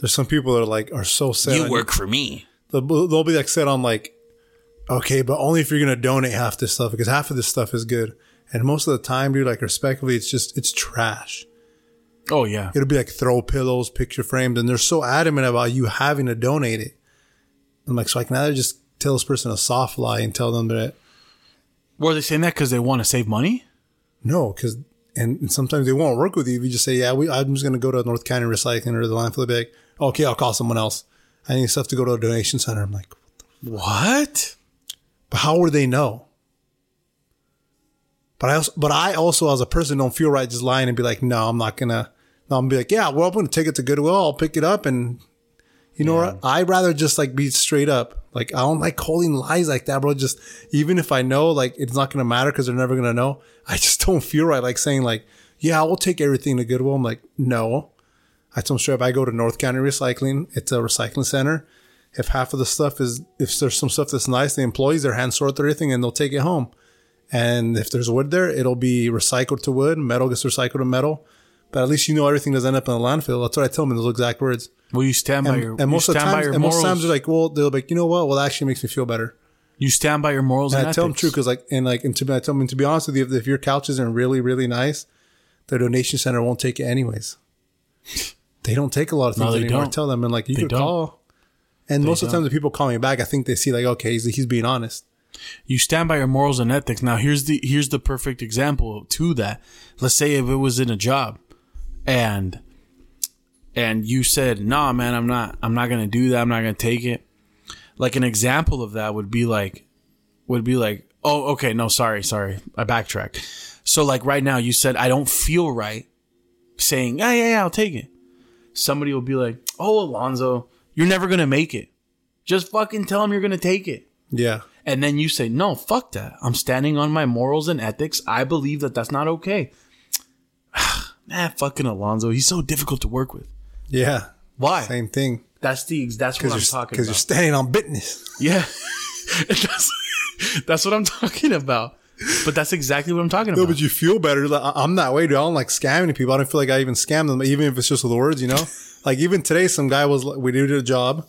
There's some people that are like are so set. You on- work for me. They'll, they'll be like set on like, okay, but only if you're gonna donate half this stuff because half of this stuff is good. And most of the time, dude, like respectively, it's just it's trash. Oh yeah. It'll be like throw pillows, picture frames, and they're so adamant about you having to donate it. I'm like, so I can either just tell this person a soft lie and tell them that Were they saying that because they want to save money? no, because and, and sometimes they won't work with you if you just say, yeah, we, I'm just gonna go to North County Recycling or the landfill. They'll be like, okay, I'll call someone else. I need stuff to go to a donation center. I'm like, What? but how would they know? But I also, but I also, as a person, don't feel right just lying and be like, no, I'm not gonna. No, I'm gonna be like, yeah, well, I'm gonna take it to Goodwill. I'll pick it up, and you know what? I'd rather just like be straight up. Like I don't like calling lies like that, bro. Just even if I know, like it's not gonna matter because they're never gonna know. I just don't feel right, like saying like, yeah, I will take everything to Goodwill. I'm like, no. I told them straight up, I go to North County Recycling. It's a recycling center. If half of the stuff is, if there's some stuff that's nice, the employees, their hand sort everything and they'll take it home. And if there's wood there, it'll be recycled to wood. Metal gets recycled to metal. But at least you know everything doesn't end up in the landfill. That's what I tell them in those exact words. Will you stand by And, your? and most of the times, and most times they're like, well, they'll be like, you know what? Well, that actually makes me feel better. you stand by your morals and, And I tell them true because like, and like, and to I tell them, to be honest with you, if, if your couch isn't really, really nice, the donation center won't take it anyways. (laughs) They don't take a lot of No, things they anymore. Don't. tell them and like, you They could don't. call. And most of the don't. time, the people call me back. I think they see like, okay, he's, he's being honest. you stand by your morals and ethics. Now here's the here's the perfect example to that. Let's say if it was in a job and and you said, "Nah, man, I'm not I'm not going to do that. I'm not going to take it." Like an example of that would be like would be like, "Oh, okay, no, sorry, sorry. I backtrack." So like right now you said I don't feel right saying, "Yeah, yeah, yeah, I'll take it." Somebody will be like, "Oh, Alonzo, you're never going to make it. Just fucking tell him you're going to take it." Yeah. And then you say, no, fuck that. I'm standing on my morals and ethics. I believe that that's not okay. (sighs) nah, fucking Alonzo. He's so difficult to work with. Yeah. Why? Same thing. That's the that's what I'm Because you're, you're standing on business. yeah, (laughs) that's (laughs) that's what I'm talking about. But that's exactly what I'm talking about. No, but you feel better. Like, I'm that way, dude. I don't like scamming people. I don't feel like I even scam them, even if it's just with the words, you know? (laughs) like, even today, some guy was, we did a job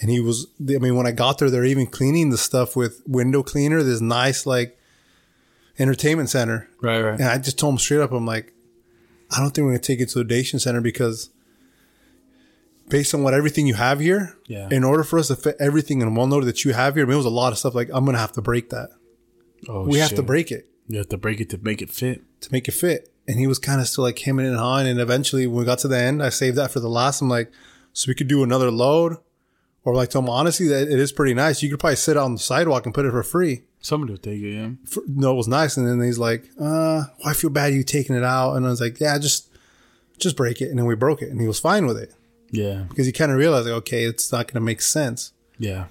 and he was, I mean, when I got there, they're even cleaning the stuff with window cleaner, this nice, like, entertainment center. right, right. And I just told him straight up, I'm like, I don't think we're going to take it to the Dation Center because based on what everything you have here, Yeah. in order for us to fit everything in one load that you have here, I mean, it was a lot of stuff. Like, I'm going to have to break that. Oh, we have to break it. You have to break it to make it fit. to make it fit. And he was kind of still like hemming and hawing. And eventually, when we got to the end, I saved that for the last. I'm like, so we could do another load, or like, tell him honestly that it is pretty nice. You could probably sit on the sidewalk and put it for free. Somebody will take it. Yeah. For, no, it was nice. And then he's like, uh, well, I feel bad you taking it out. And I was like, yeah, just, just break it. And then we broke it, and he was fine with it Yeah. because he kind of realized like, okay, it's not going to make sense. Yeah.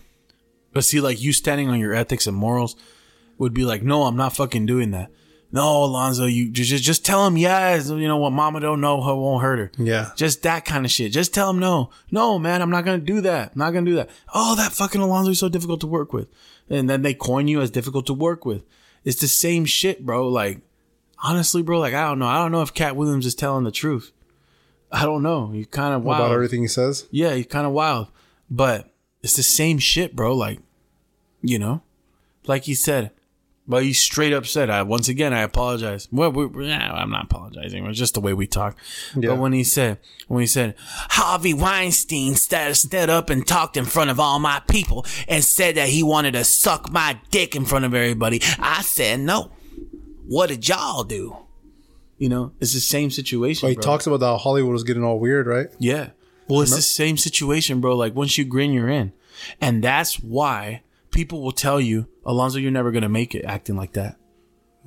But see, like you standing on your ethics and morals would be like, no, I'm not fucking doing that. No, Alonzo, you just just, just tell him yes. You know what, Mama don't know her won't hurt her. Yeah. Just that kind of shit. Just tell him no. No, man, I'm not gonna do that. I'm not gonna do that. Oh, that fucking Alonzo is so difficult to work with. And then they coin you as difficult to work with. It's the same shit, bro. Like, honestly, bro, like I don't know. I don't know if Katt Williams is telling the truth. I don't know. He's kind of wild. About everything he says. Yeah, he's kind of wild, but it's the same shit, bro. Like, you know, like he said, but he straight up said, "I once again, I apologize." Well, we, we- I'm not apologizing. It's just the way we talk. Yeah. But when he said, when he said, Harvey Weinstein stood, stood up and talked in front of all my people and said that he wanted to suck my dick in front of everybody, I said no. What did y'all do? You know, it's the same situation. But he bro. talks about how Hollywood was getting all weird, right? Yeah. Well, it's the same situation, bro. Like once you grin, you're in. And that's why people will tell you, Alonzo, you're never going to make it acting like that.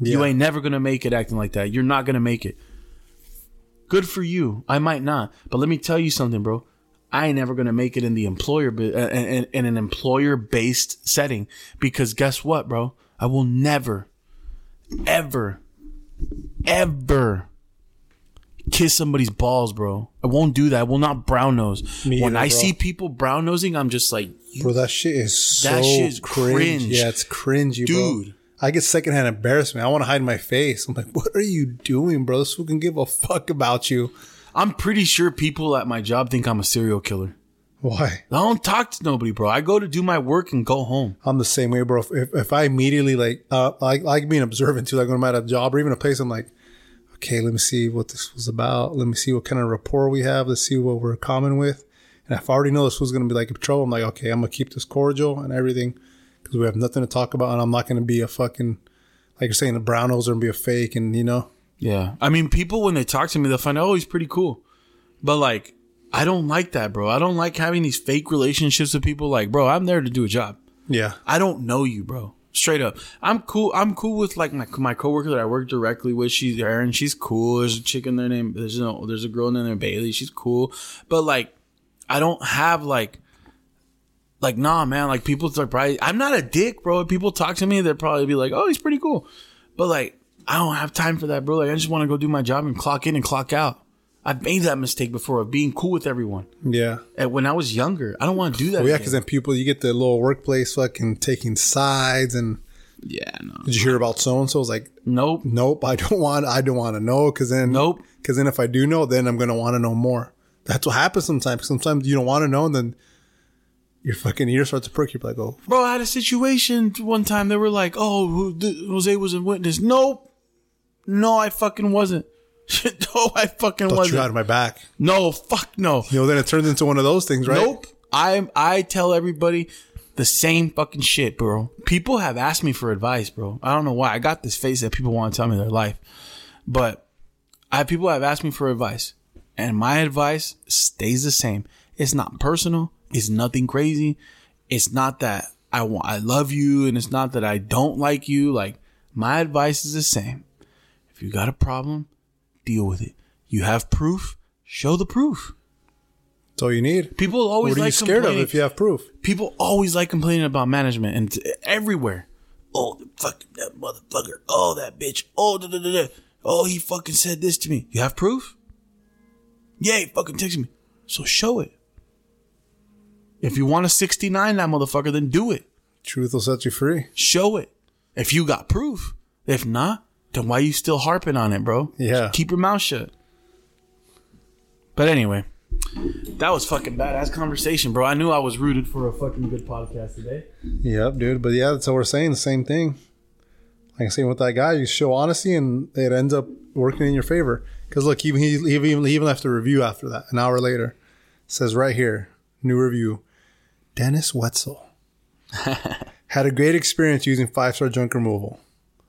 You ain't never going to make it acting like that. You're not going to make it. Good for you. I might not. But let me tell you something, bro. I ain't never going to make it in the employer, uh, in, in an employer based setting because guess what, bro? I will never, ever, ever kiss somebody's balls, bro. I won't do that. I will not brown nose. Me when either, I bro. see people brown nosing, I'm just like, Bro, that shit is so That shit's cringe. cringe. Yeah, it's cringy, Dude. bro. I get secondhand embarrassment. I want to hide my face. I'm like, (laughs) what are you doing, bro? This fool can give a fuck about you. I'm pretty sure people at my job think I'm a serial killer. Why? I don't talk to nobody, bro. I go to do my work and go home. I'm the same way, bro. If, if I immediately like, uh, like, like being observant too, like when I'm at a job or even a place, I'm like, okay, let me see what this was about. Let me see what kind of rapport we have. Let's see what we're common with. And if I already know this was going to be like a trouble, I'm like, okay, I'm going to keep this cordial and everything because we have nothing to talk about. And I'm not going to be a fucking, like you're saying, a brown nose or be a fake. And, you know, Yeah. I mean, people, when they talk to me, they'll find, oh, he's pretty cool. But like, I don't like that, bro. I don't like having these fake relationships with people. Like, bro, I'm there to do a job. yeah. I don't know you, bro. Straight up. I'm cool. I'm cool with like my my coworker that I work directly with. She's Erin. She's cool. There's a chick in there named there's no there's a girl in there Bailey. She's cool. But like I don't have like like nah man, like people are probably I'm not a dick, bro. People talk to me, they'll probably be like, Oh, he's pretty cool. But like I don't have time for that, bro. Like I just want to go do my job and clock in and clock out. I've made that mistake before of being cool with everyone. Yeah. And when I was younger, I don't want to do that. Well, yeah, because then people, you get the little workplace fucking taking sides. And yeah, no. did you hear about so and so? It's like, Nope. nope, I don't want, I don't want to know. Because then, Nope. Because then if I do know, then I'm gonna want to know more. That's what happens sometimes. Sometimes you don't want to know, and then your fucking ear starts to perk. You're like, oh, Bro, I had a situation one time. They were like, "Oh, Jose was a witness." Nope, no, I fucking wasn't. (laughs) no, I fucking thought you wasn't. had my back. No, fuck no. You know, then it turns into one of those things, right? Nope. I I tell everybody the same fucking shit, bro. People have asked me for advice, bro. I don't know why. I got this face that people want to tell me their life, but I people have asked me for advice, and my advice stays the same. It's not personal. It's nothing crazy. It's not that I want I love you, and it's not that I don't like you. Like my advice is the same. If you got a problem, deal with it. You have proof. Show the proof. That's all you need. People always What are you like scared of if you have proof? people always like complaining about management and everywhere. Oh, the fucking that motherfucker. Oh, that bitch. Oh, da, da, da, da. oh, he fucking said this to me. You have proof? Yeah, he fucking texted me. So show it. If you want to 69 that motherfucker, then do it. Truth will set you free. Show it. If you got proof. If not, then why you still harping on it, bro? Yeah. Keep your mouth shut. But anyway, that was fucking badass conversation, bro. I knew I was rooted for a fucking good podcast today. Yep, dude. But yeah, that's what we're saying. The same thing. Like I say with that guy, you show honesty, and it ends up working in your favor. Because look, even he, he even he even left a review after that. An hour later, it says right here, new review. Dennis Wetzel (laughs) had a great experience using five star junk removal.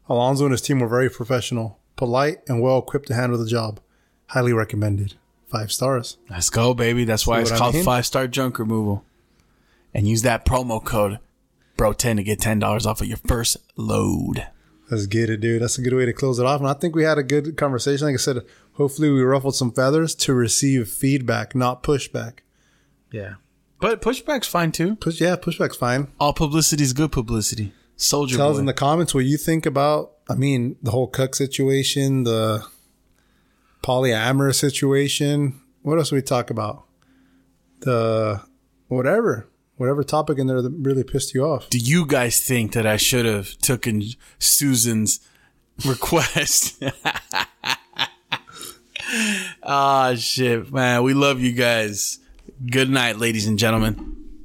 Alonzo and his team were very professional, polite, and well equipped to handle the job. Highly recommended. Five stars. Let's go, baby. That's why See it's what I called mean? five star junk removal. And use that promo code BRO10 to get $10 off of your first load. Let's get it, dude. That's a good way to close it off. And I think we had a good conversation. Like I said, hopefully we ruffled some feathers to receive feedback, not pushback. Yeah. But pushback's fine too. Push, yeah, pushback's fine. All publicity is good publicity. Soldier Tell us in the comments what you think about. I mean, the whole cuck situation, the polyamorous situation. What else do we talk about? The whatever, whatever topic in there that really pissed you off. Do you guys think that I should have taken Susan's request? (laughs) Ah, shit, man. We love you guys. Good night, ladies and gentlemen.